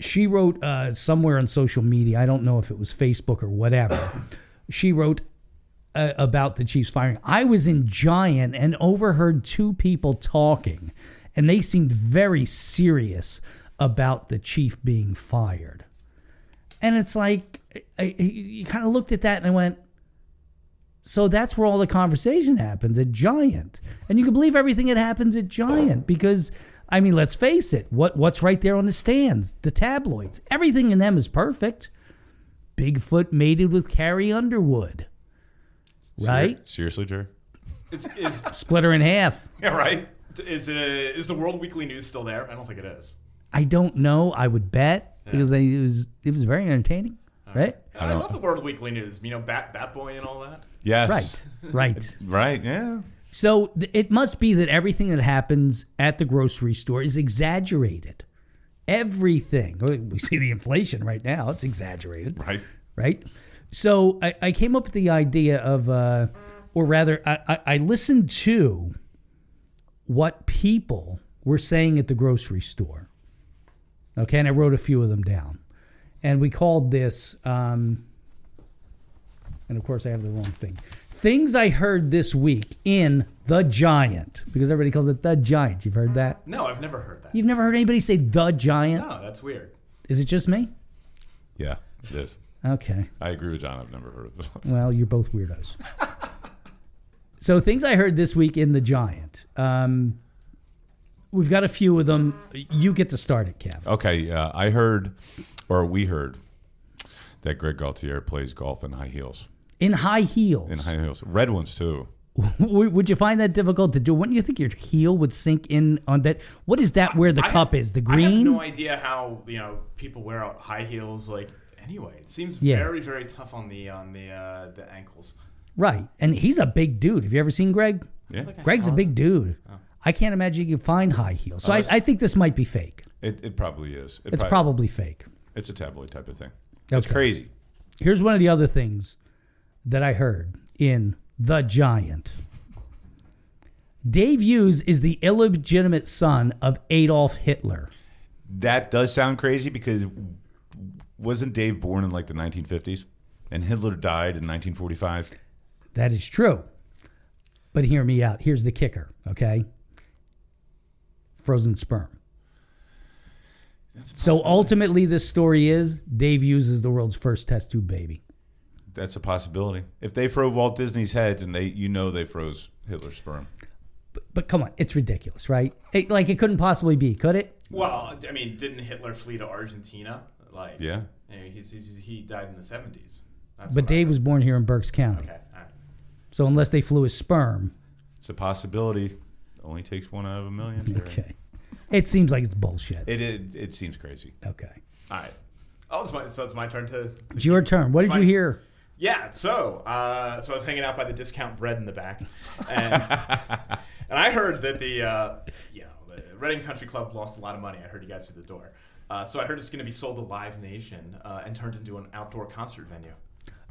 she wrote uh, somewhere on social media. I don't know if it was Facebook or whatever. she wrote uh, about the Chiefs firing. I was in Giant and overheard two people talking, and they seemed very serious about the chief being fired. And it's like you kind of looked at that and I went, so that's where all the conversation happens at Giant. And you can believe everything that happens at Giant because I mean, let's face it, what what's right there on the stands? The tabloids. Everything in them is perfect. Bigfoot mated with Carrie Underwood. Right? Seriously, Jerry? is is Split her in half. Yeah, right. is, uh, is the World Weekly News still there? I don't think it is. I don't know. I would bet because it was it was very entertaining. Right? I, love the World Weekly News. You know, Bat Bat Boy and all that. Yes. Right. Right. Right, yeah. So th- it must be that everything that happens at the grocery store is exaggerated. Everything. We see the inflation right now, it's exaggerated. Right. Right? So I, I came up with the idea of, uh, or rather, I, I, I listened to what people were saying at the grocery store. Okay, and I wrote a few of them down. And we called this, um, and of course I have the wrong thing. Things I heard this week in The Giant, because everybody calls it The Giant. You've heard that? No, I've never heard that. You've never heard anybody say The Giant? No, that's weird. Is it just me? Yeah, it is. Okay. I agree with John. I've never heard of this one. Well, you're both weirdos. so, things I heard this week in The Giant. Um, we've got a few of them. You get to start it, Kev. Okay, uh, I heard, or we heard, that Greg Gaultier plays golf in high heels. In high heels. In high heels, red ones too. Would you find that difficult to do? Wouldn't you think your heel would sink in on that? What is that where the I cup have- is? The green? I have no idea how you know people wear out high heels. Like anyway, it seems Yeah. very very tough on the on the uh, the ankles. Right. And he's a big dude. Have you ever seen Greg? Yeah. Greg's a big dude. I can't imagine you can find high heels. So I, Unless- I think this might be fake. It, it probably is. It It's prob- probably fake. It's a tabloid type of thing. It's Okay. crazy. Here's one of the other things that I heard in The Giant. Dave Hughes is the illegitimate son of Adolf Hitler. That does sound crazy because wasn't Dave born in like the 1950s, and Hitler died in 1945? That is true. But hear me out. Here's the kicker, okay? Frozen sperm. So ultimately, this story is Dave Hughes the world's first test tube baby. That's a possibility. If they froze Walt Disney's heads, and they, you know, they froze Hitler's sperm. But come on, it's ridiculous, right? It, like it couldn't possibly be, could it? Well, I mean, didn't Hitler flee to Argentina? Like, Yeah. you know, he's, he's, he died in the seventies. But Dave was born here in Berks County. Okay, all right. So unless they flew his sperm, It's a possibility. Only takes one out of a million. Okay. It seems like it's bullshit. It, it it seems crazy. Okay. All right. Oh, it's my, so it's my turn to. It's your turn. What did you hear? Yeah, so uh, so I was hanging out by the discount bread in the back, and and I heard that the uh, you know the Reading Country Club lost a lot of money. I heard you guys through the door, uh, so I heard it's going to be sold to Live Nation uh, and turned into an outdoor concert venue.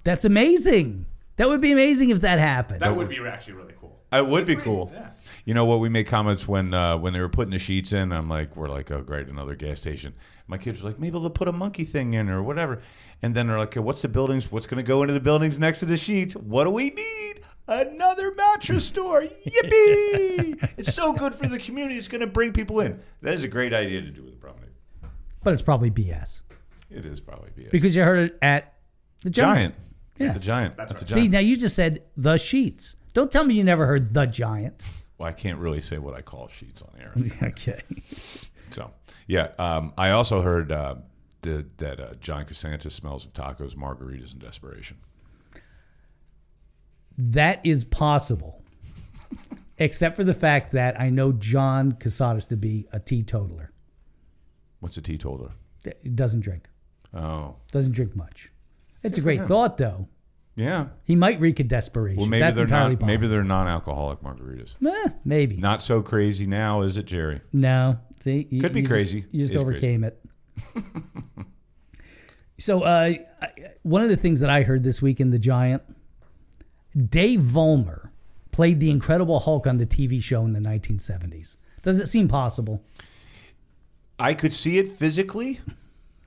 That's amazing. That would be amazing if that happened. That would be actually really cool. It would be cool. Yeah. You know what? We made comments when uh, when they were putting the Sheetz in. I'm like, we're like, oh great, another gas station. My kids were like, maybe they'll put a monkey thing in or whatever. And then they're like, okay, what's the buildings? What's going to go into the buildings next to the Sheetz? What do we need? Another mattress store. Yippee! it's so good for the community. It's going to bring people in. That is a great idea to do with the promenade. But it's probably BS It is probably BS. because you heard it at the giant. giant. Yeah. The giant. That's At the right. See, giant. now you just said the Sheetz. Don't tell me you never heard the giant. well, I can't really say what I call sheets on air. okay. So yeah, um, I also heard uh, the, that uh, John Costanza smells of tacos, margaritas, and desperation. That is possible. Except for the fact that I know John Casadas to be a teetotaler. What's a teetotaler? He doesn't drink. Oh, Doesn't drink much. It's a great thought, though. yeah. He might reek of desperation. Well, maybe That's they're entirely not. possible. Maybe they're non-alcoholic margaritas. Eh, maybe. Not so crazy now, is it, Jerry? No. See, you, Could be you just- crazy. you just overcame it. so, uh, I- one of the things that I heard this week in The Giant, Dave Vollmer played the Incredible Hulk on the TV show in the 1970s. Does it seem possible? I could see it physically,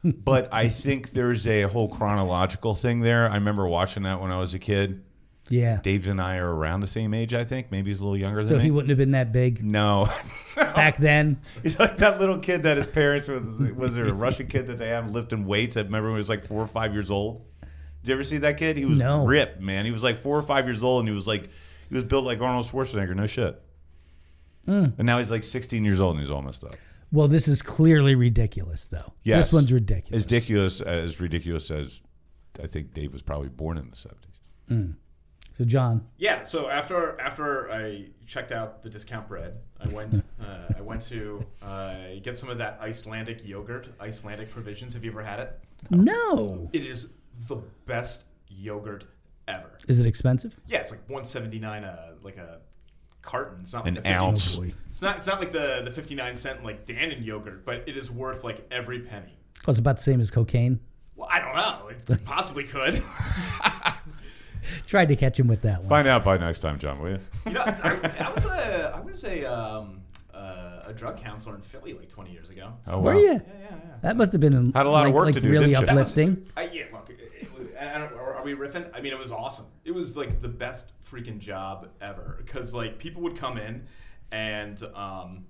but I think there's a whole chronological thing there. I remember watching that when I was a kid. Yeah. Dave and I are around the same age, I think. Maybe he's a little younger So than me. So he wouldn't have been that big no. back then. He's like that little kid that his parents was was there a Russian kid that they have lifting weights. I remember when he was like four or five years old. Did you ever see that kid? He was No. ripped, man. He was like four or five years old, and he was like he was built like Arnold Schwarzenegger. No shit. Hmm. And now he's like 16 years old, and he's all messed up. Well, this is clearly ridiculous, though. Yes. This one's ridiculous. As ridiculous as ridiculous as I think Dave was probably born in the 70s. So, John, Yeah, so after after I checked out the discount bread, I went uh, I went to uh, get some of that Icelandic yogurt, Icelandic provisions. Have you ever had it? no. It is the best yogurt ever. Is it expensive? Yeah, it's like 179 a like a carton. It's not An like the 50 ounce. It's not it's not like the the 59 cent like Dannon yogurt, but it is worth like every penny. Oh, it's about the same as cocaine. Well, I don't know. It possibly could. Tried to catch him with that one. Find out by next time, John, will you? You know, I, I was a I was a um, uh, a drug counselor in Philly like 20 years ago. So, Oh, Were you? yeah, yeah, yeah. That must have been Had a lot of like, work like to do, really didn't you? Was- uplifting. I, yeah, look, it, it, was- I don't, are, are we riffing? I mean, it was awesome. It was like the best freaking job ever because like people would come in and um,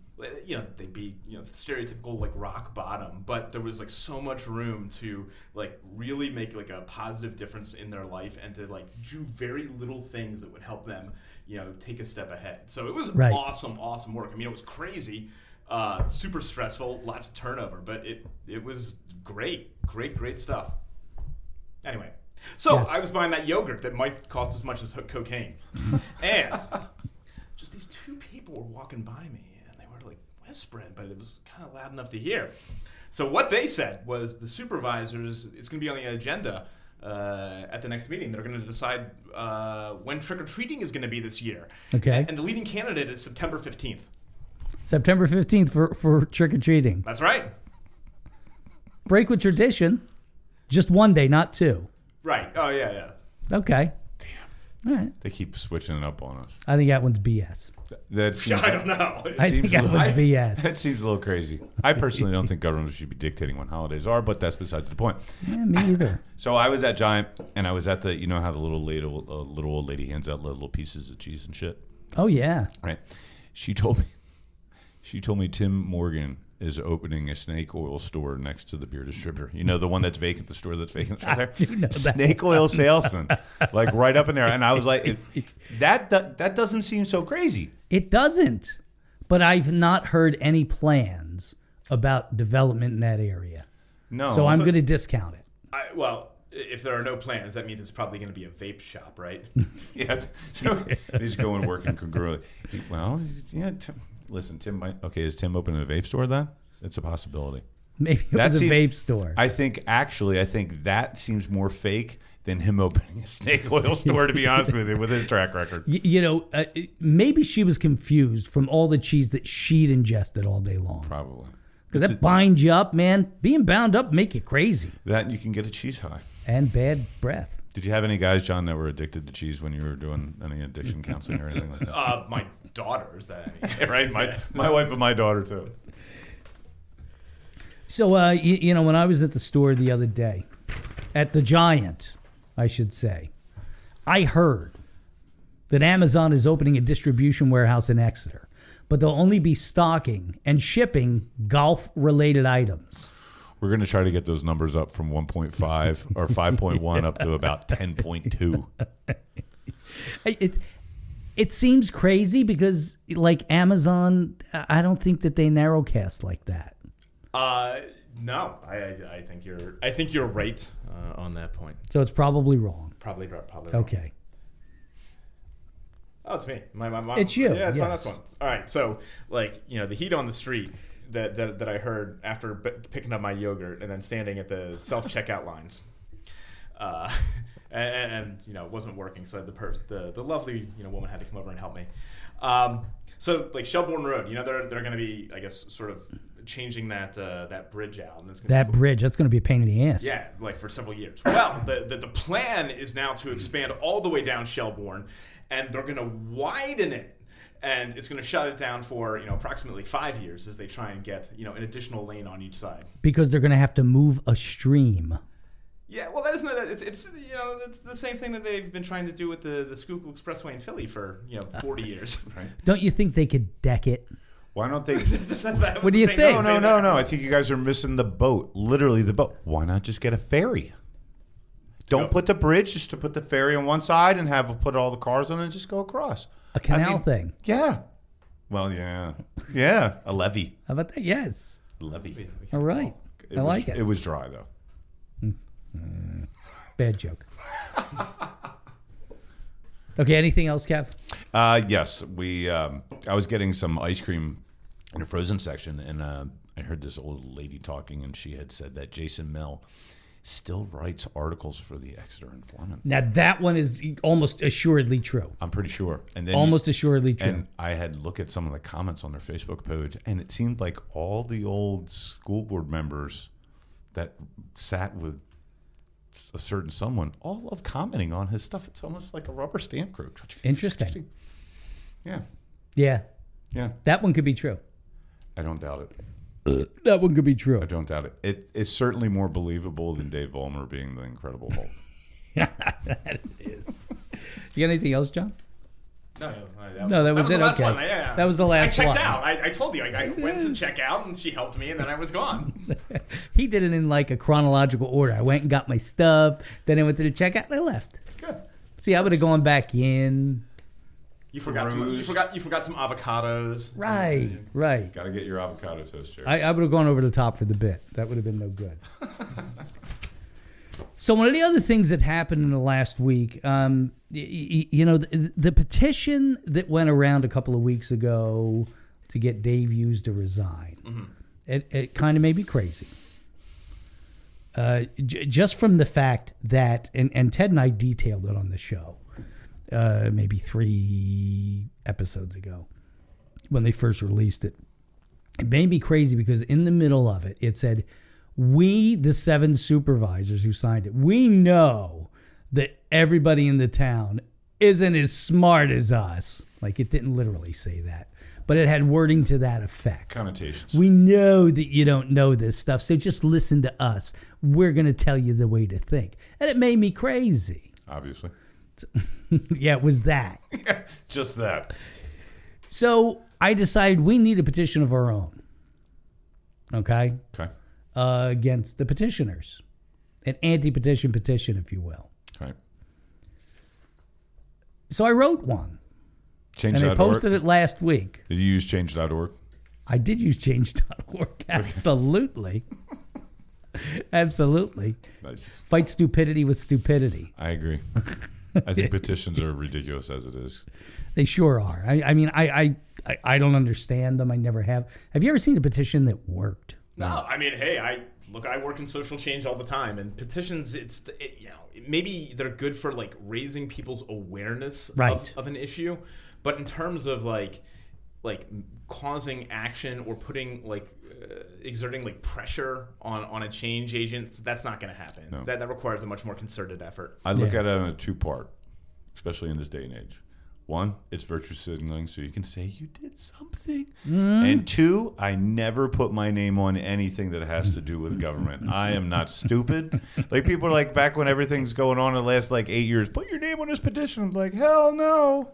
you know they'd be you know stereotypical like rock bottom, but there was like so much room to like really make like a positive difference in their life and to like do very little things that would help them you know take a step ahead. So it was Right. awesome, awesome work. I mean, it was crazy. Uh, super stressful, lots of turnover, but it it was great, great, great stuff. Anyway, so Yes. I was buying that yogurt that might cost as much as cocaine, and just these two people were walking by me, and they were like whispering, but it was kind of loud enough to hear. So what they said was the supervisors. It's going to be on the agenda. Uh, at the next meeting, they're going to decide uh, when trick or treating is going to be this year. Okay. And, and the leading candidate is September 15th. September 15th for, for trick or treating. That's right. Break with tradition. Just one day, not two. Right. Oh yeah, yeah. Okay. Damn. All right. They keep switching it up on us. I think that one's BS. That seems, I don't know. I think seems that a one's little- BS. That seems a little crazy. I personally don't think governments should be dictating when holidays are, but that's besides the point. Yeah, me either. So I was at Giant, and I was at the, you know how the little lady, uh, little old lady hands out little pieces of cheese and shit, Oh yeah. right? She told me, she told me Tim Morgan is opening a snake oil store next to the beer distributor. You know the one that's vacant, the store that's vacant. Right I there? do know that. Snake oil salesman, like right up in there, and I was like, it, that, that that doesn't seem so crazy. It doesn't. But I've not heard any plans about development in that area. No, So I'm going to discount it. I, well, if there are no plans, that means it's probably going to be a vape shop, right? Yeah, it's- so he's going working congruently. Well, yeah. Tim, listen, Tim might. Okay, is Tim opening a vape store then? It's a possibility. Maybe it That was a vape store. I think actually, I think that seems more fake than him opening a snake oil store. To be honest with you, with his track record. Y- you know, uh, maybe she was confused from all the cheese that she'd ingested all day long. Probably Because that a- binds you up, man. Being bound up make you crazy that you can get a cheese high. and bad breath. Did you have any guys, John, that were addicted to cheese when you were doing any addiction counseling or anything like that? Uh, my daughters. That I mean, right, my my wife and my daughter too. So, uh, you, you know, when I was at the store the other day, at the Giant, I should say, I heard that Amazon is opening a distribution warehouse in Exeter, but they'll only be stocking and shipping golf related items. We're going to try to get those numbers up from 1.5 or 5.1 up to about 10.2. I- It, it seems crazy because, like, Amazon, I don't think that they narrowcast like that. uh, no, I, I, I think you're. I think you're right uh, on that point. So it's probably wrong. Probably, probably. wrong. Okay. Oh, it's me. My, my mom. It's you, Yeah, it's my last one. All right. So, like, you know, the heat on the street that that, that I heard after b- picking up my yogurt and then standing at the self checkout lines, uh, and, and you know, it wasn't working. So the per- the the lovely you know woman had to come over and help me. Um, so like Shelbourne Road, you know, they're they're going to be, I guess, sort of changing that uh, that bridge out, and it's gonna That be bridge, that's going to be a pain in the ass. yeah, like for several years. Well, the, the, the plan is now to expand all the way down Shelbourne, and they're going to widen it. And it's going to shut it down for you know approximately five years as they try and get you know an additional lane on each side. Because they're going to have to move a stream. Yeah, well, that isn't that. It's, it's you know it's the same thing that they've been trying to do with the the Schuylkill Expressway in Philly for you know forty years. Right. Don't you think they could deck it? Why don't they? What do you think? No, no, no, no. I think you guys are missing the boat. Literally the boat. Why not just get a ferry? Don't put the bridge, just to put the ferry on one side and have put all the cars on it and just go across. A canal mean- thing. Yeah. Well, yeah. Yeah. A levee. How about that? Yes. Levee. All right. I was, like it. It was dry, though. Bad joke. okay. Anything else, Kev? Uh, yes, we. Um, I was getting some ice cream in the frozen section, and uh, I heard this old lady talking, and she had said that Jason Mill still writes articles for the Exeter Informant. Now that one is almost assuredly true. I'm pretty sure. And then Almost assuredly true. And I had look at some of the comments on their Facebook page, and it seemed like all the old school board members that sat with a certain someone all love commenting on his stuff. It's almost like a rubber stamp group. Interesting. Yeah, Yeah. yeah. That one could be true. I don't doubt it. That one could be true. I don't doubt it. It is certainly more believable than Dave Vollmer being the Incredible Hulk. that is. You got anything else, John? No, oh, no, No, that was the it, last okay. one. Yeah, That was the last I checked one. out. I, I told you. I, I went to check out, and she helped me, and then I was gone. He did it in like a chronological order. I went and got my stuff, then I went to the checkout, and I left. Good. See, I would have gone back in. You forgot some. You forgot. You forgot some avocados. Right, right. Got to get your avocado toast, Jerry. I, I would have gone over the top for the bit. That would have been no good. so one of the other things that happened in the last week, um, y- y- you know, the, the petition that went around a couple of weeks ago to get Dave Hughes to resign, it, it kind of made me crazy. Uh, j- just from the fact that, and, and Ted and I detailed it on the show, uh, maybe three episodes ago when they first released it. It made me crazy because in the middle of it, it said, We, the seven supervisors who signed it, we know that everybody in the town isn't as smart as us. Like it didn't literally say that, but it had wording to that effect. Connotations. We know that you don't know this stuff, so just listen to us. We're going to tell you the way to think. And it made me crazy. Obviously. yeah, it was that. Just that. So I decided we need a petition of our own. Okay? Okay. Uh, against the petitioners. An anti petition petition, if you will. Right. So I wrote one and I posted it last week. Did you use change.org? I did use change.org. Absolutely. Absolutely. Nice. Fight stupidity with stupidity. I agree. I think petitions are ridiculous as it is. They sure are. I, I mean, I, I, I don't understand them. I never have. Have you ever seen a petition that worked? No, I mean, hey, I look. I work in social change all the time, and petitions. It's it, you know maybe they're good for like raising people's awareness Right. of, of an issue, but in terms of like like causing action or putting like uh, exerting like pressure on on a change agent, that's not going to happen. No. That that requires a much more concerted effort. I look Yeah. at it on a two part, especially in this day and age. One, it's virtue signaling, so you can say you did something. Mm. And two, I never put my name on anything that has to do with government. I am not stupid. Like people are like back when everything's going on in the last like eight years, put your name on this petition. I'm like, hell no,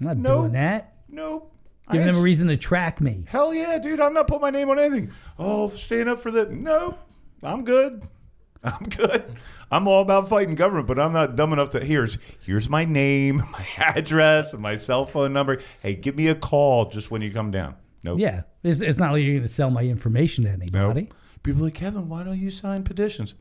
I'm not Nope. doing that. nope. Giving them a reason to track me. Hell yeah, dude! I'm not putting my name on anything. Oh, staying up for the nope. I'm good. I'm good. I'm all about fighting government, but I'm not dumb enough to here's here's my name, my address, and my cell phone number. Hey, give me a call just when you come down. Nope. Yeah. It's, it's not like you're going to sell my information to Nope. anybody. People are like Kevin, why don't you sign petitions?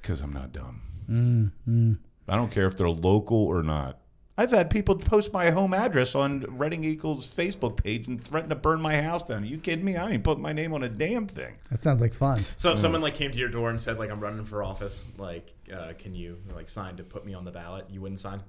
Because I'm not dumb. Mm, I don't care if they're local or not. I've had people post my home address on Reading Eagle's Facebook page and threaten to burn my house down. Are you kidding me? I ain't putting my name on a damn thing. That sounds like fun. So if someone like came to your door and said like I'm running for office, like uh, can you like sign to put me on the ballot? You wouldn't sign.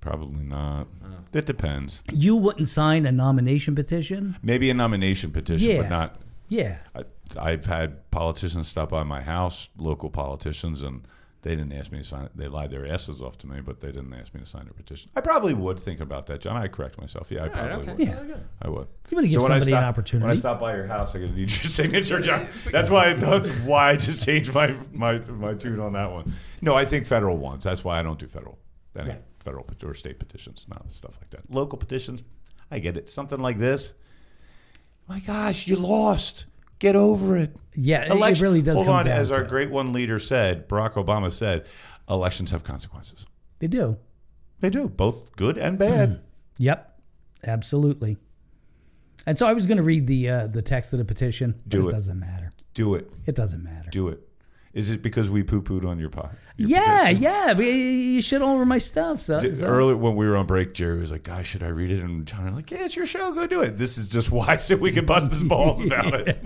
Probably not. It depends. You wouldn't sign a nomination petition? Maybe a nomination petition, Yeah. but not. Yeah. I, I've had politicians stop by my house, local politicians, and they didn't ask me to sign it. They lied their asses off to me, but they didn't ask me to sign their petition. I probably would think about that, John. I correct myself. Yeah, I probably would. Yeah. I would. You wanna give when I somebody an stop- opportunity. When I stop by your house, I gotta need your signature, John. That's why. I, that's why I just changed my my my tune on that one. No, I think federal ones. That's why I don't do federal. Any Right. federal pet- or state petitions, not stuff like that. Local petitions, I get it. Something like this. My gosh, you lost. Get over it. Yeah, Election- it really does Hold on, as our it. great one leader said, Barack Obama said, elections have consequences. They do. They do, both good and bad. Yep. Absolutely. And so I was going to read the uh, the text of the petition. but Do it it. doesn't matter. Do it. It doesn't matter. Do it. Is it because we poo pooed on your pot? yeah, petition? yeah. You shit all over my stuff. So, J- so- Earlier when we were on break, Jerry was like, "Guys, should I read it?" And John was like, "Yeah, it's your show. Go do it." This is just why so we can bust his balls about it.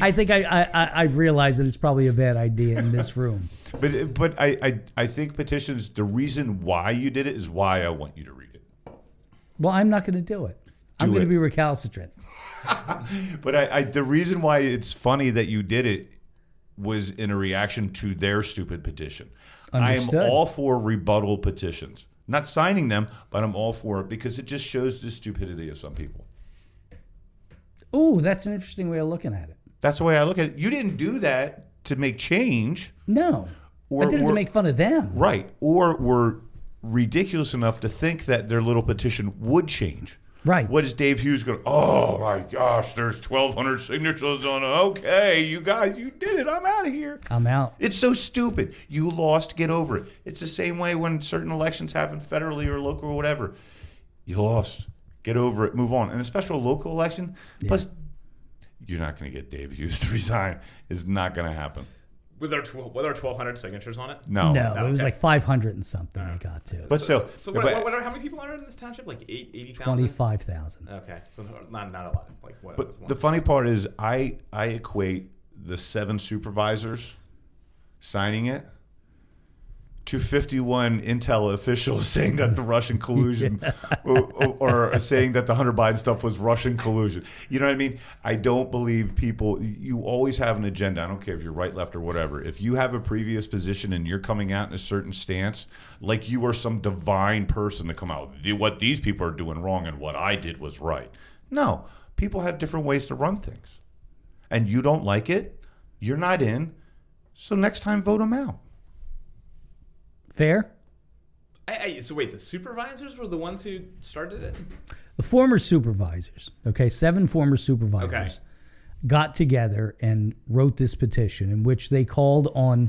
I think I, I, I I've realized that it's probably a bad idea in this room. But but I, I I think petitions. The reason why you did it is why I want you to read it. Well, I'm not going to do it. I'm going to be recalcitrant. But I, I the reason why it's funny that you did it was in a reaction to their stupid petition. I am all for rebuttal petitions. Not signing them, but I'm all for it because it just shows the stupidity of some people. Ooh, that's an interesting way of looking at it. That's the way I look at it. You didn't do that to make change. No, Or- I did it or- to make fun of them. Right. Or were ridiculous enough to think that their little petition would change. Right. What is Dave Hughes going? Oh my gosh, there's 1,200 signatures on. it. Okay, you guys, you did it. I'm out of here. I'm out. It's so stupid. You lost. Get over it. It's the same way when certain elections happen federally or local or whatever. You lost. Get over it. Move on. And a special local election. Plus, you're not going to get Dave Hughes to resign. It's not going to happen. With our tw- with our 1,200 signatures on it. No. no, it was okay. like 500 and something they got to. But so, So what, but- what, what are, how many people are in this township? Like eight, 80,000? 25,000. Okay, so not not a lot. Like what? But the funny part is, I I equate the seven supervisors signing it. To 51 intel officials saying that the Russian collusion or, or, or saying that the Hunter Biden stuff was Russian collusion. You know what I mean? I don't believe people, you always have an agenda. I don't care if you're right, left, or whatever. If you have a previous position and you're coming out in a certain stance, like you are some divine person to come out, what these people are doing wrong and what I did was right. No, people have different ways to run things. And you don't like it, you're not in. So next time, vote them out. Fair? I, I, so wait, the supervisors were the ones who started it. The former supervisors, okay, seven former supervisors, Okay. got together and wrote this petition in which they called on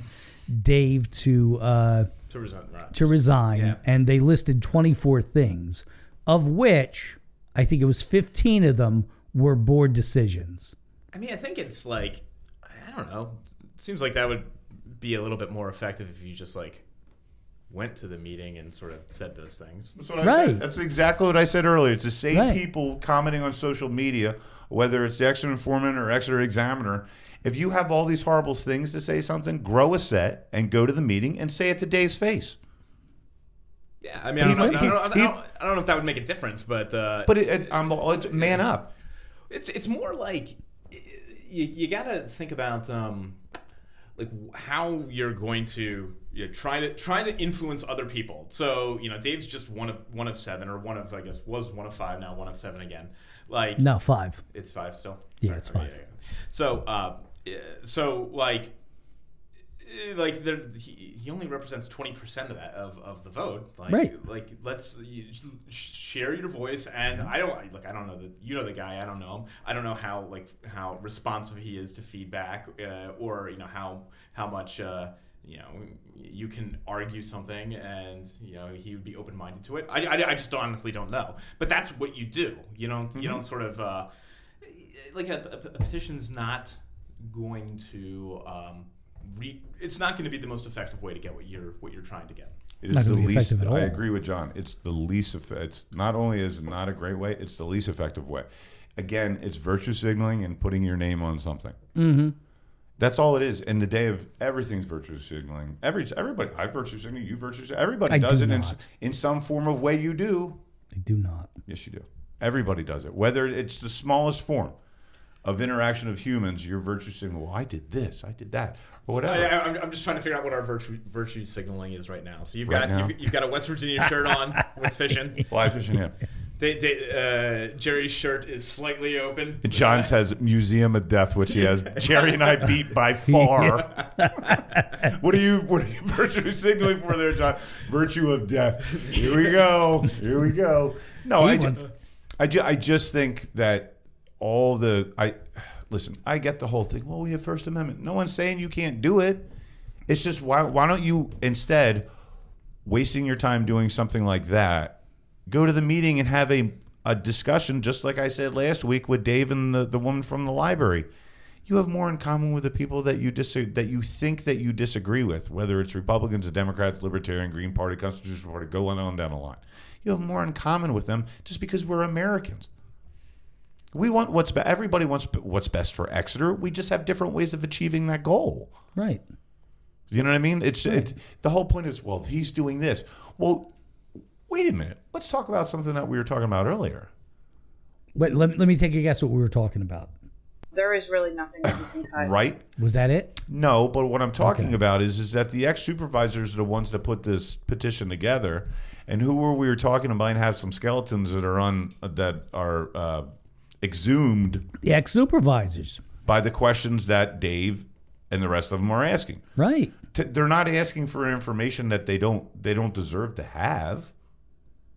Dave to uh, To resign. Right. to resign, Yeah. and they listed 24 things, of which I think it was 15 of them were board decisions. I mean, I think it's like I don't know. It seems like that would be a little bit more effective if you just like went to the meeting and sort of said those things. That's what I Right. said. That's exactly what I said earlier. It's the same Right. people commenting on social media, whether it's the Exeter Informant or Exeter Examiner. If you have all these horrible things to say something, grow a set and go to the meeting and say it to Dave's face. Yeah, I mean, I don't, know, I, don't, know- I, don't, he- I don't- know if that would make a difference, but uh, But it, it, I'm, it's man up. it's it's more like you, you got to think about um, like how you're going to you know, try to try to influence other people. So you know, Dave's just one of one of seven, or one of I guess was one of five, now one of seven again. Like No, five. It's five still. Yeah, it's five. So, uh, so like, eh, like there, he, he only represents twenty percent of that of, of the vote. Like, Right. Like, let's you, share your voice. And I don't look. I don't know the you know the guy. I don't know him. I don't know how like how responsive he is to feedback, uh, or you know how how much. Uh, you know, you can argue something, and you know he would be open-minded to it. I, I, I just honestly don't know, but that's what you do. You don't you don't sort of uh, like a, a, a petition's not going to um, re- it's not going to be the most effective way to get what you're what you're trying to get. It is Not the least. effective at I agree with John. It's the least. eff- It's not only is it not a great way. It's the least effective way. Again, it's virtue signaling and putting your name on something. Mm-hmm. That's all it is. In the day of everything's virtue signaling. Every everybody, I virtue signal. You virtue signal. Everybody I does do it in, in some form of way. You do. I do not. Yes, you do. Everybody does it. Whether it's the smallest form of interaction of humans, your virtue signal. Well, I did this. I did that. Or whatever. I, I, I'm- I'm just trying to figure out what our virtue virtue signaling is right now. So you've Right got you've, you've got a West Virginia shirt on with fishing. Fly fishing. Yeah. They, they, uh, Jerry's shirt is slightly open. And John says Museum of Death, which he has Jerry and I beat by far. what are you what are you virtue signaling for there, John? Virtue of death. Here we go. Here we go. No, He I, ju- wants- I, ju- I just think that all the I listen, I get the whole thing. Well, we have First Amendment. No one's saying you can't do it. It's just why why don't you instead wasting your time doing something like that, go to the meeting and have a, a discussion, just like I said last week with Dave and the, the woman from the library. You have more in common with the people that you dis- that you think that you disagree with, whether it's Republicans, Democrats, Libertarian, Green Party, Constitutional Party, go on and down the line. You have more in common with them just because we're Americans. We want what's be- everybody wants what's best for Exeter. We just have different ways of achieving that goal. Right. You know what I mean? It's it's the whole point is well, he's doing this. Well, wait a minute. Let's talk about something that we were talking about earlier. Wait, let, let me take a guess what we were talking about. There is really nothing that you can cut. Right? Was that it? No, but what I'm talking Okay. about is is that the ex supervisors are the ones that put this petition together, and who were we were talking about and have some skeletons that are on that are uh, exhumed The ex supervisors. by the questions that Dave and the rest of them are asking. Right. T- They're not asking for information that they don't they don't deserve to have.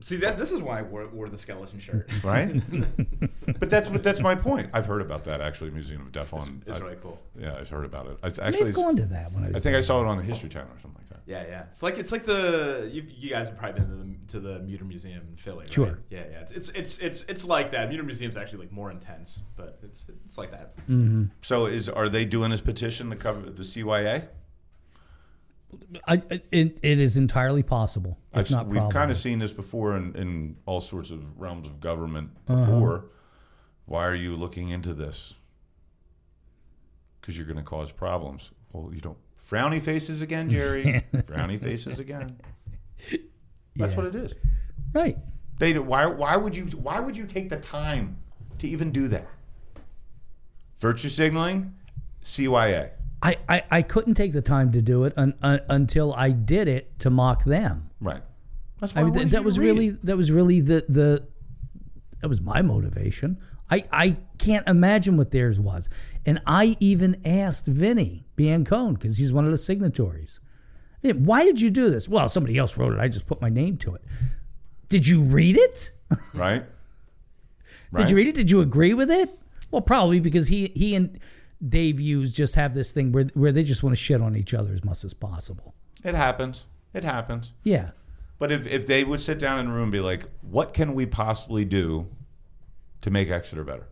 See that this is why I wore, wore the skeleton shirt. right? but that's what that's my point. I've heard about that actually, Museum of Death on. It's I- really cool. Yeah, I've heard about it. It's I may actually, have gone to that when I was I think I saw it on the History Channel or something like that. Yeah, yeah. It's like it's like the you, you guys have probably been to the, to the Mütter Museum in Philly. Right? Sure. Yeah, yeah. It's, it's it's it's it's like that. Mütter Museum's actually like more intense, but it's it's like that. Mm-hmm. So, is are they doing this petition to cover the CYA? I, it, it is entirely possible. I've, not we've kind of seen this before in, in all sorts of realms of government Uh-huh. before. Why are you looking into this? Because you're going to cause problems. Well, you don't Frowny faces again, Jerry. Frowny faces again. That's Yeah. what it is. Right. They why why would you why would you take the time to even do that? Virtue signaling, CYA. I, I, I couldn't take the time to do it un, un, until I did it to mock them. Right. That's why I mean, th- that was really it? that was really the the that was my motivation. I, I can't imagine what theirs was, and I even asked Vinny Biancone because he's one of the signatories. Why did you do this? Well, somebody else wrote it. I just put my name to it. Did you read it? right. Did you read it? Did you agree with it? Well, probably because he he and Dave Hughes just have this thing where where they just want to shit on each other as much as possible. It happens. It happens. Yeah. But if, if they would sit down in a room and be like, what can we possibly do to make Exeter better?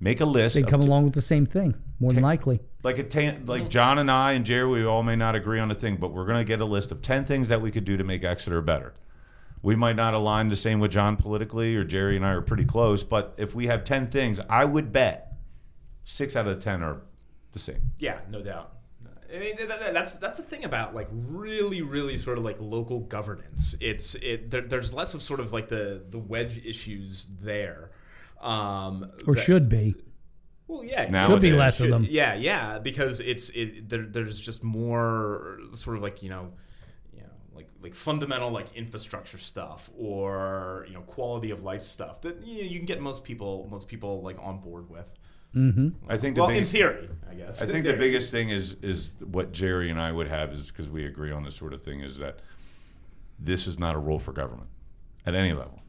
Make a list. They of come t- along with the same thing, more than likely. like a ten, like John and I and Jerry, we all may not agree on a thing, but we're going to get a list of ten things that we could do to make Exeter better. We might not align the same with John politically, or Jerry and I are pretty close. But if we have ten things, I would bet six out of ten are the same. Yeah, no doubt. I mean, th- th- that's that's the thing about like really, really sort of like local governance. It's it. There, there's less of sort of like the the wedge issues there, um, Or that- should be. Well, yeah, Now Should be it's- less of them. Yeah, yeah, because it's it. There, there's just more sort of like you know, you know, like like fundamental like infrastructure stuff or you know quality of life stuff that you, know, you can get most people most people like on board with. Mm-hmm. I think the Well, in theory, I guess. I think the biggest thing is is what Jerry and I would have is because we agree on this sort of thing is that this is not a role for government at any level.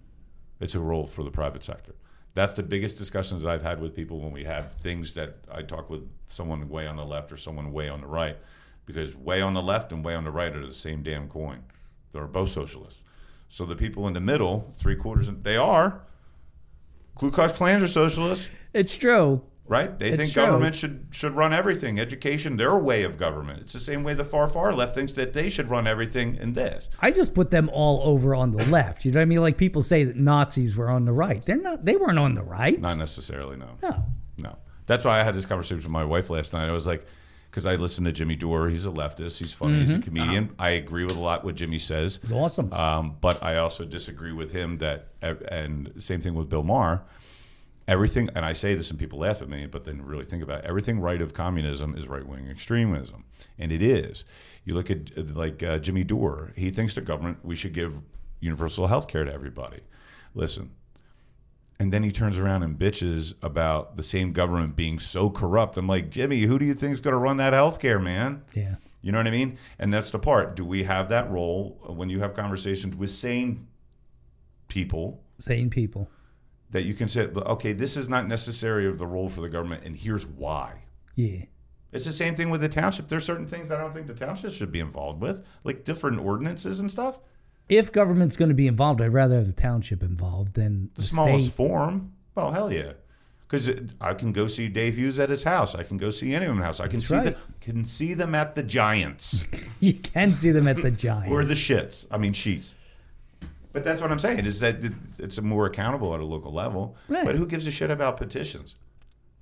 It's a role for the private sector. That's the biggest discussions I've had with people when we have things that I talk with someone way on the left or someone way on the right, because way on the left and way on the right are the same damn coin. They're both socialists. So the people in the middle, three quarters, they are. Ku Klux Klans are socialists It's true. Right? They It's think true. government should should run everything. Education, their way of government. It's the same way the far far left thinks that they should run everything in this. I just put them all over on the left. You know what I mean? Like people say that Nazis were on the right. They're not. They weren't on the right. Not necessarily, no. no. No. That's why I had this conversation with my wife last night. I was like, because I listened to Jimmy Dore. He's a leftist. He's funny. He's a comedian. I agree with a lot what Jimmy says. It's awesome. Um, but I also disagree with him that, and same thing with Bill Maher. Everything, and I say this and people laugh at me, but then really think about it. Everything right of communism is right wing extremism, and it is. You look at like uh, Jimmy Dore. He thinks the government we should give universal health care to everybody. Listen, and then he turns around and bitches about the same government being so corrupt. I'm like, Jimmy, who do you think is going to run that health care, man? Yeah. You know what I mean? And that's the part. Do we have that role when you have conversations with sane people Sane people. That you can say, okay, this is not necessary of the role for the government, and here's why. Yeah. It's the same thing with the township. There's certain things I don't think the township should be involved with, like different ordinances and stuff. If government's going to be involved, I'd rather have the township involved than The the smallest state. form. Well, hell yeah. Because I can go see Dave Hughes at his house. I can go see any of house. I can That's see right. them, can see them at the Giants. You can see them at the Giants or the shits. I mean, Sheetz. But that's what I'm saying is that it's more accountable at a local level. Right. But who gives a shit about petitions?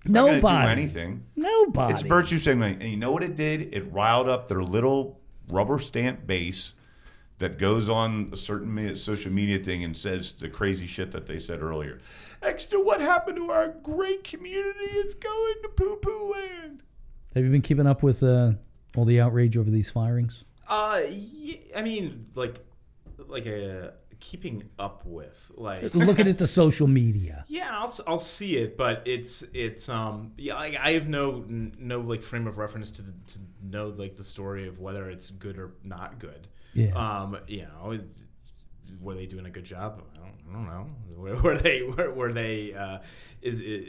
It's not Nobody. do anything. Nobody. It's virtue signaling, and you know what it did? It riled up their little rubber stamp base that goes on a certain social media thing and says the crazy shit that they said earlier. Extra, what happened to our great community is going to poo poo land. Have you been keeping up with uh, all the outrage over these firings? Uh, yeah, I mean, like, like a keeping up with, like, Looking at the social media. yeah, I'll, I'll see it, but it's it's um yeah, I, I have no no like frame of reference to to know like the story of whether it's good or not good. Yeah. Um, you know, were they doing a good job? I don't, I don't know. Were, were they were, were they uh, is it,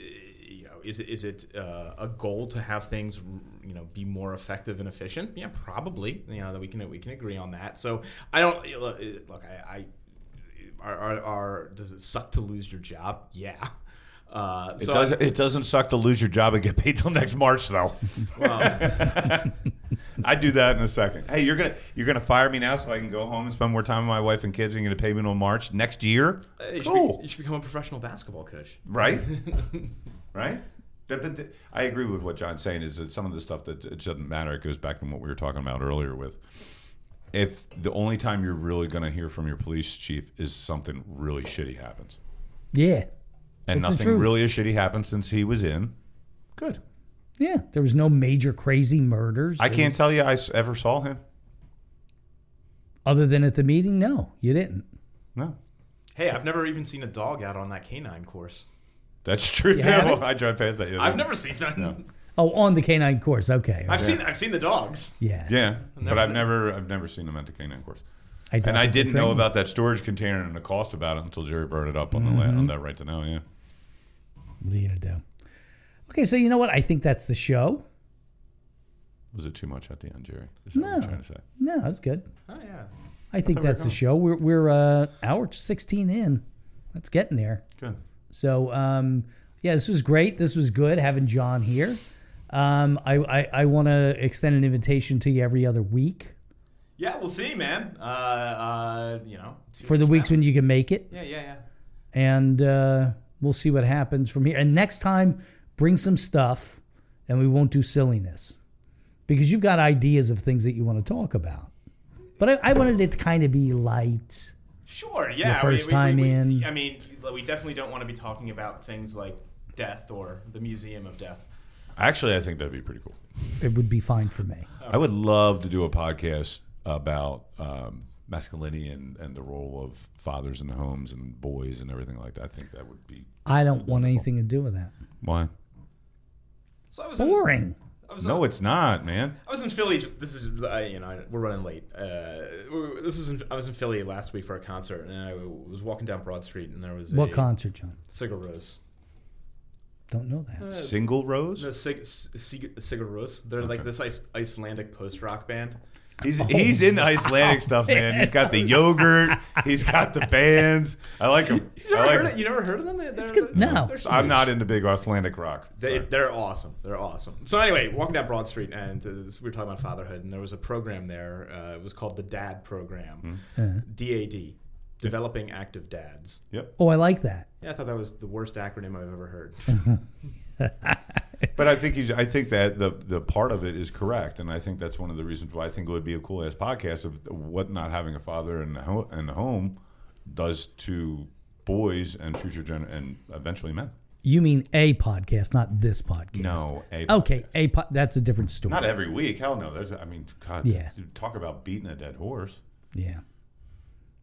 you know is it is it uh, a goal to have things you know be more effective and efficient? Yeah, probably. You know that we can we can agree on that. So I don't look. look I, I are, are, are does it suck to lose your job? Yeah. Uh, It so does. I- It doesn't suck to lose your job and get paid till next March, though. I do that in a second. Hey, you're gonna you're gonna fire me now so I can go home and spend more time with my wife and kids. And you're gonna pay me till March next year. Uh, you, should Cool, be, you should become a professional basketball coach. right? right? That, but th- I agree with what John's saying. Is that some of the stuff that it doesn't matter. It goes back to what we were talking about earlier. With if the only time you're really going to hear from your police chief is something really shitty happens, Yeah. and It's nothing really as shitty happened since he was in. Good. Yeah. There was no major crazy murders. I There can't was- tell you I ever saw him. Other than at the meeting, no, you didn't. No, Hey, I've never even seen a dog out on that canine course. that's true You too. haven't? I drive past that. the other I've never seen that. Oh, on the canine course. Okay. I've okay. seen I've seen the dogs. Yeah. Yeah, but I've never I've never seen him at the canine course. I And I didn't know about that storage container and the cost about it until Jerry brought it up on the la- Mm-hmm. on that right to know. Yeah. What are you gonna do? Okay, so you know what? I think that's the show. Was it too much at the end, Jerry? Is that what No. you're trying to say? No, that's good. Oh yeah. I think thought we that's the show. We're we're uh, hour sixteen in. That's getting there. Good. So um, yeah, this was great. This was good having John here. Um, I I, I want to extend an invitation to you every other week Yeah, we'll see, man. Uh, uh, you know, for the weeks now. when you can make it, Yeah, yeah, yeah. and uh, we'll see what happens from here. And next time, bring some stuff, and we won't do silliness because you've got ideas of things that you want to talk about. But I, I wanted it to kind of be light. Sure. Yeah. Your first time we, in. I mean, we definitely don't want to be talking about things like death or the Museum of Death. Actually, I think that'd be pretty cool. It would be fine for me. I would love to do a podcast about um, masculinity and, and the role of fathers in the homes and boys and everything like that. I think that would be I don't want anything to do with that. why. So I was in- Boring. I was No, it's not, man. I was in Philly. Just, this is uh, you know we're running late. Uh, this was in, I was in Philly last week for a concert, and I was walking down Broad Street, and there was What a concert, John? Sigur Rós. Don't know that. Single rose. No, Sig, Sig, Sigur Rós. They're like this Ice, Icelandic post rock band. He's he's into Icelandic stuff, man. He's got the yogurt. He's got the bands. I like him. You never, I like heard, him. You never heard of them? They, they're, good. they're- No. they're- I'm not into big Icelandic rock. They, Sorry. they're awesome. They're awesome. So anyway, walking down Broad Street, and uh, this- we were talking about fatherhood, and there was a program there. Uh, it was called the DAD program, DAD, Developing Active Dads. Yep. Oh, I like that. Yeah, I thought that was the worst acronym I've ever heard. But I think he's, I think that the the part of it is correct, and I think that's one of the reasons why I think it would be a cool ass podcast of what not having a father in the, ho- in the home does to boys and future gen and eventually men. You mean a podcast, not this podcast? No, a Okay, a po- that's a different story. not every week. Hell no. There's I mean, God, Yeah. talk about beating a dead horse. Yeah,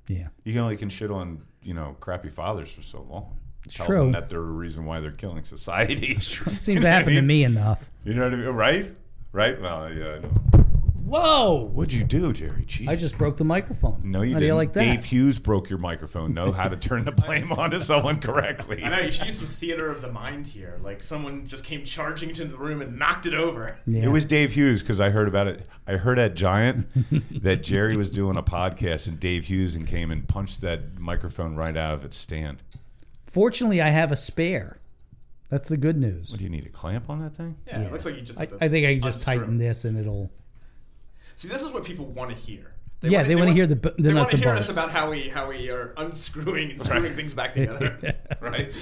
yeah. You can only can shit on you know crappy fathers for so long. It's Tell true. them that they're the reason why they're killing society. It seems to happen to me enough. You know what I mean? Right? Right? Well, yeah. I know. Whoa! What'd you do, Jerry? Jeez. I just broke the microphone. No, you How didn't. do you like that? Dave Hughes broke your microphone. Know how to turn the blame onto someone correctly. I know you should use some theater of the mind here. Like someone just came charging into the room and knocked it over. Yeah. It was Dave Hughes because I heard about it. I heard at Giant that Jerry was doing a podcast and Dave Hughes and came and punched that microphone right out of its stand. Fortunately, I have a spare. That's the good news. What do you need a clamp on that thing? Yeah, it looks like you just. I, I think I can just tighten this and it'll. See, this is what people want to hear. Yeah, they wanna hear the bu- the they nuts wanna and hear us about how we how we are unscrewing and screwing things back together. Right?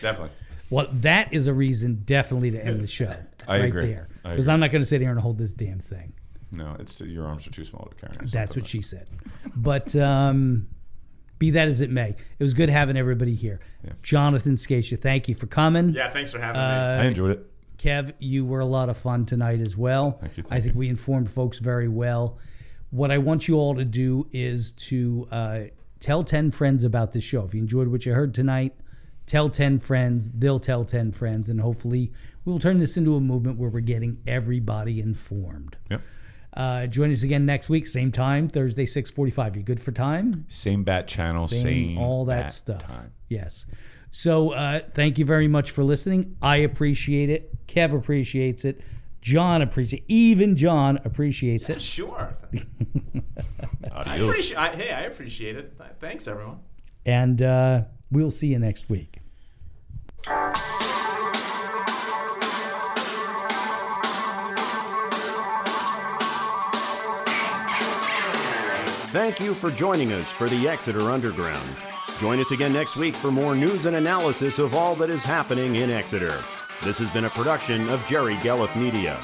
Definitely. Well, that is a reason definitely to end the show. I right agree. there. Because. I'm not going to sit here and hold this damn thing. No, it's your arms are too small to carry. That's what she said. But um, be that as it may, it was good having everybody here. Jonathan Scaccia, thank you for coming. yeah, thanks for having I me. I enjoyed it. Kev, you were a lot of fun tonight as well. Thank you, I think you. we informed folks very well. What I want you all to do is to uh, tell 10 friends about this show. If you enjoyed what you heard tonight, tell 10 friends. They'll tell 10 friends. And hopefully, we will turn this into a movement where we're getting everybody informed. Yep. Uh, join us again next week, same time, Thursday, 645. You good for time? Same bat channel, same, all that stuff. Time. Yes. So uh, thank you very much for listening. I appreciate it. Kev appreciates it. John appreciates even John appreciates it. Sure. I Adios. appreciate. I, hey, I appreciate it. Thanks, everyone. And uh, we'll see you next week. Thank you for joining us for the Exeter Underground. Join us again next week for more news and analysis of all that is happening in Exeter. This has been a production of Jerry Gelliff Media.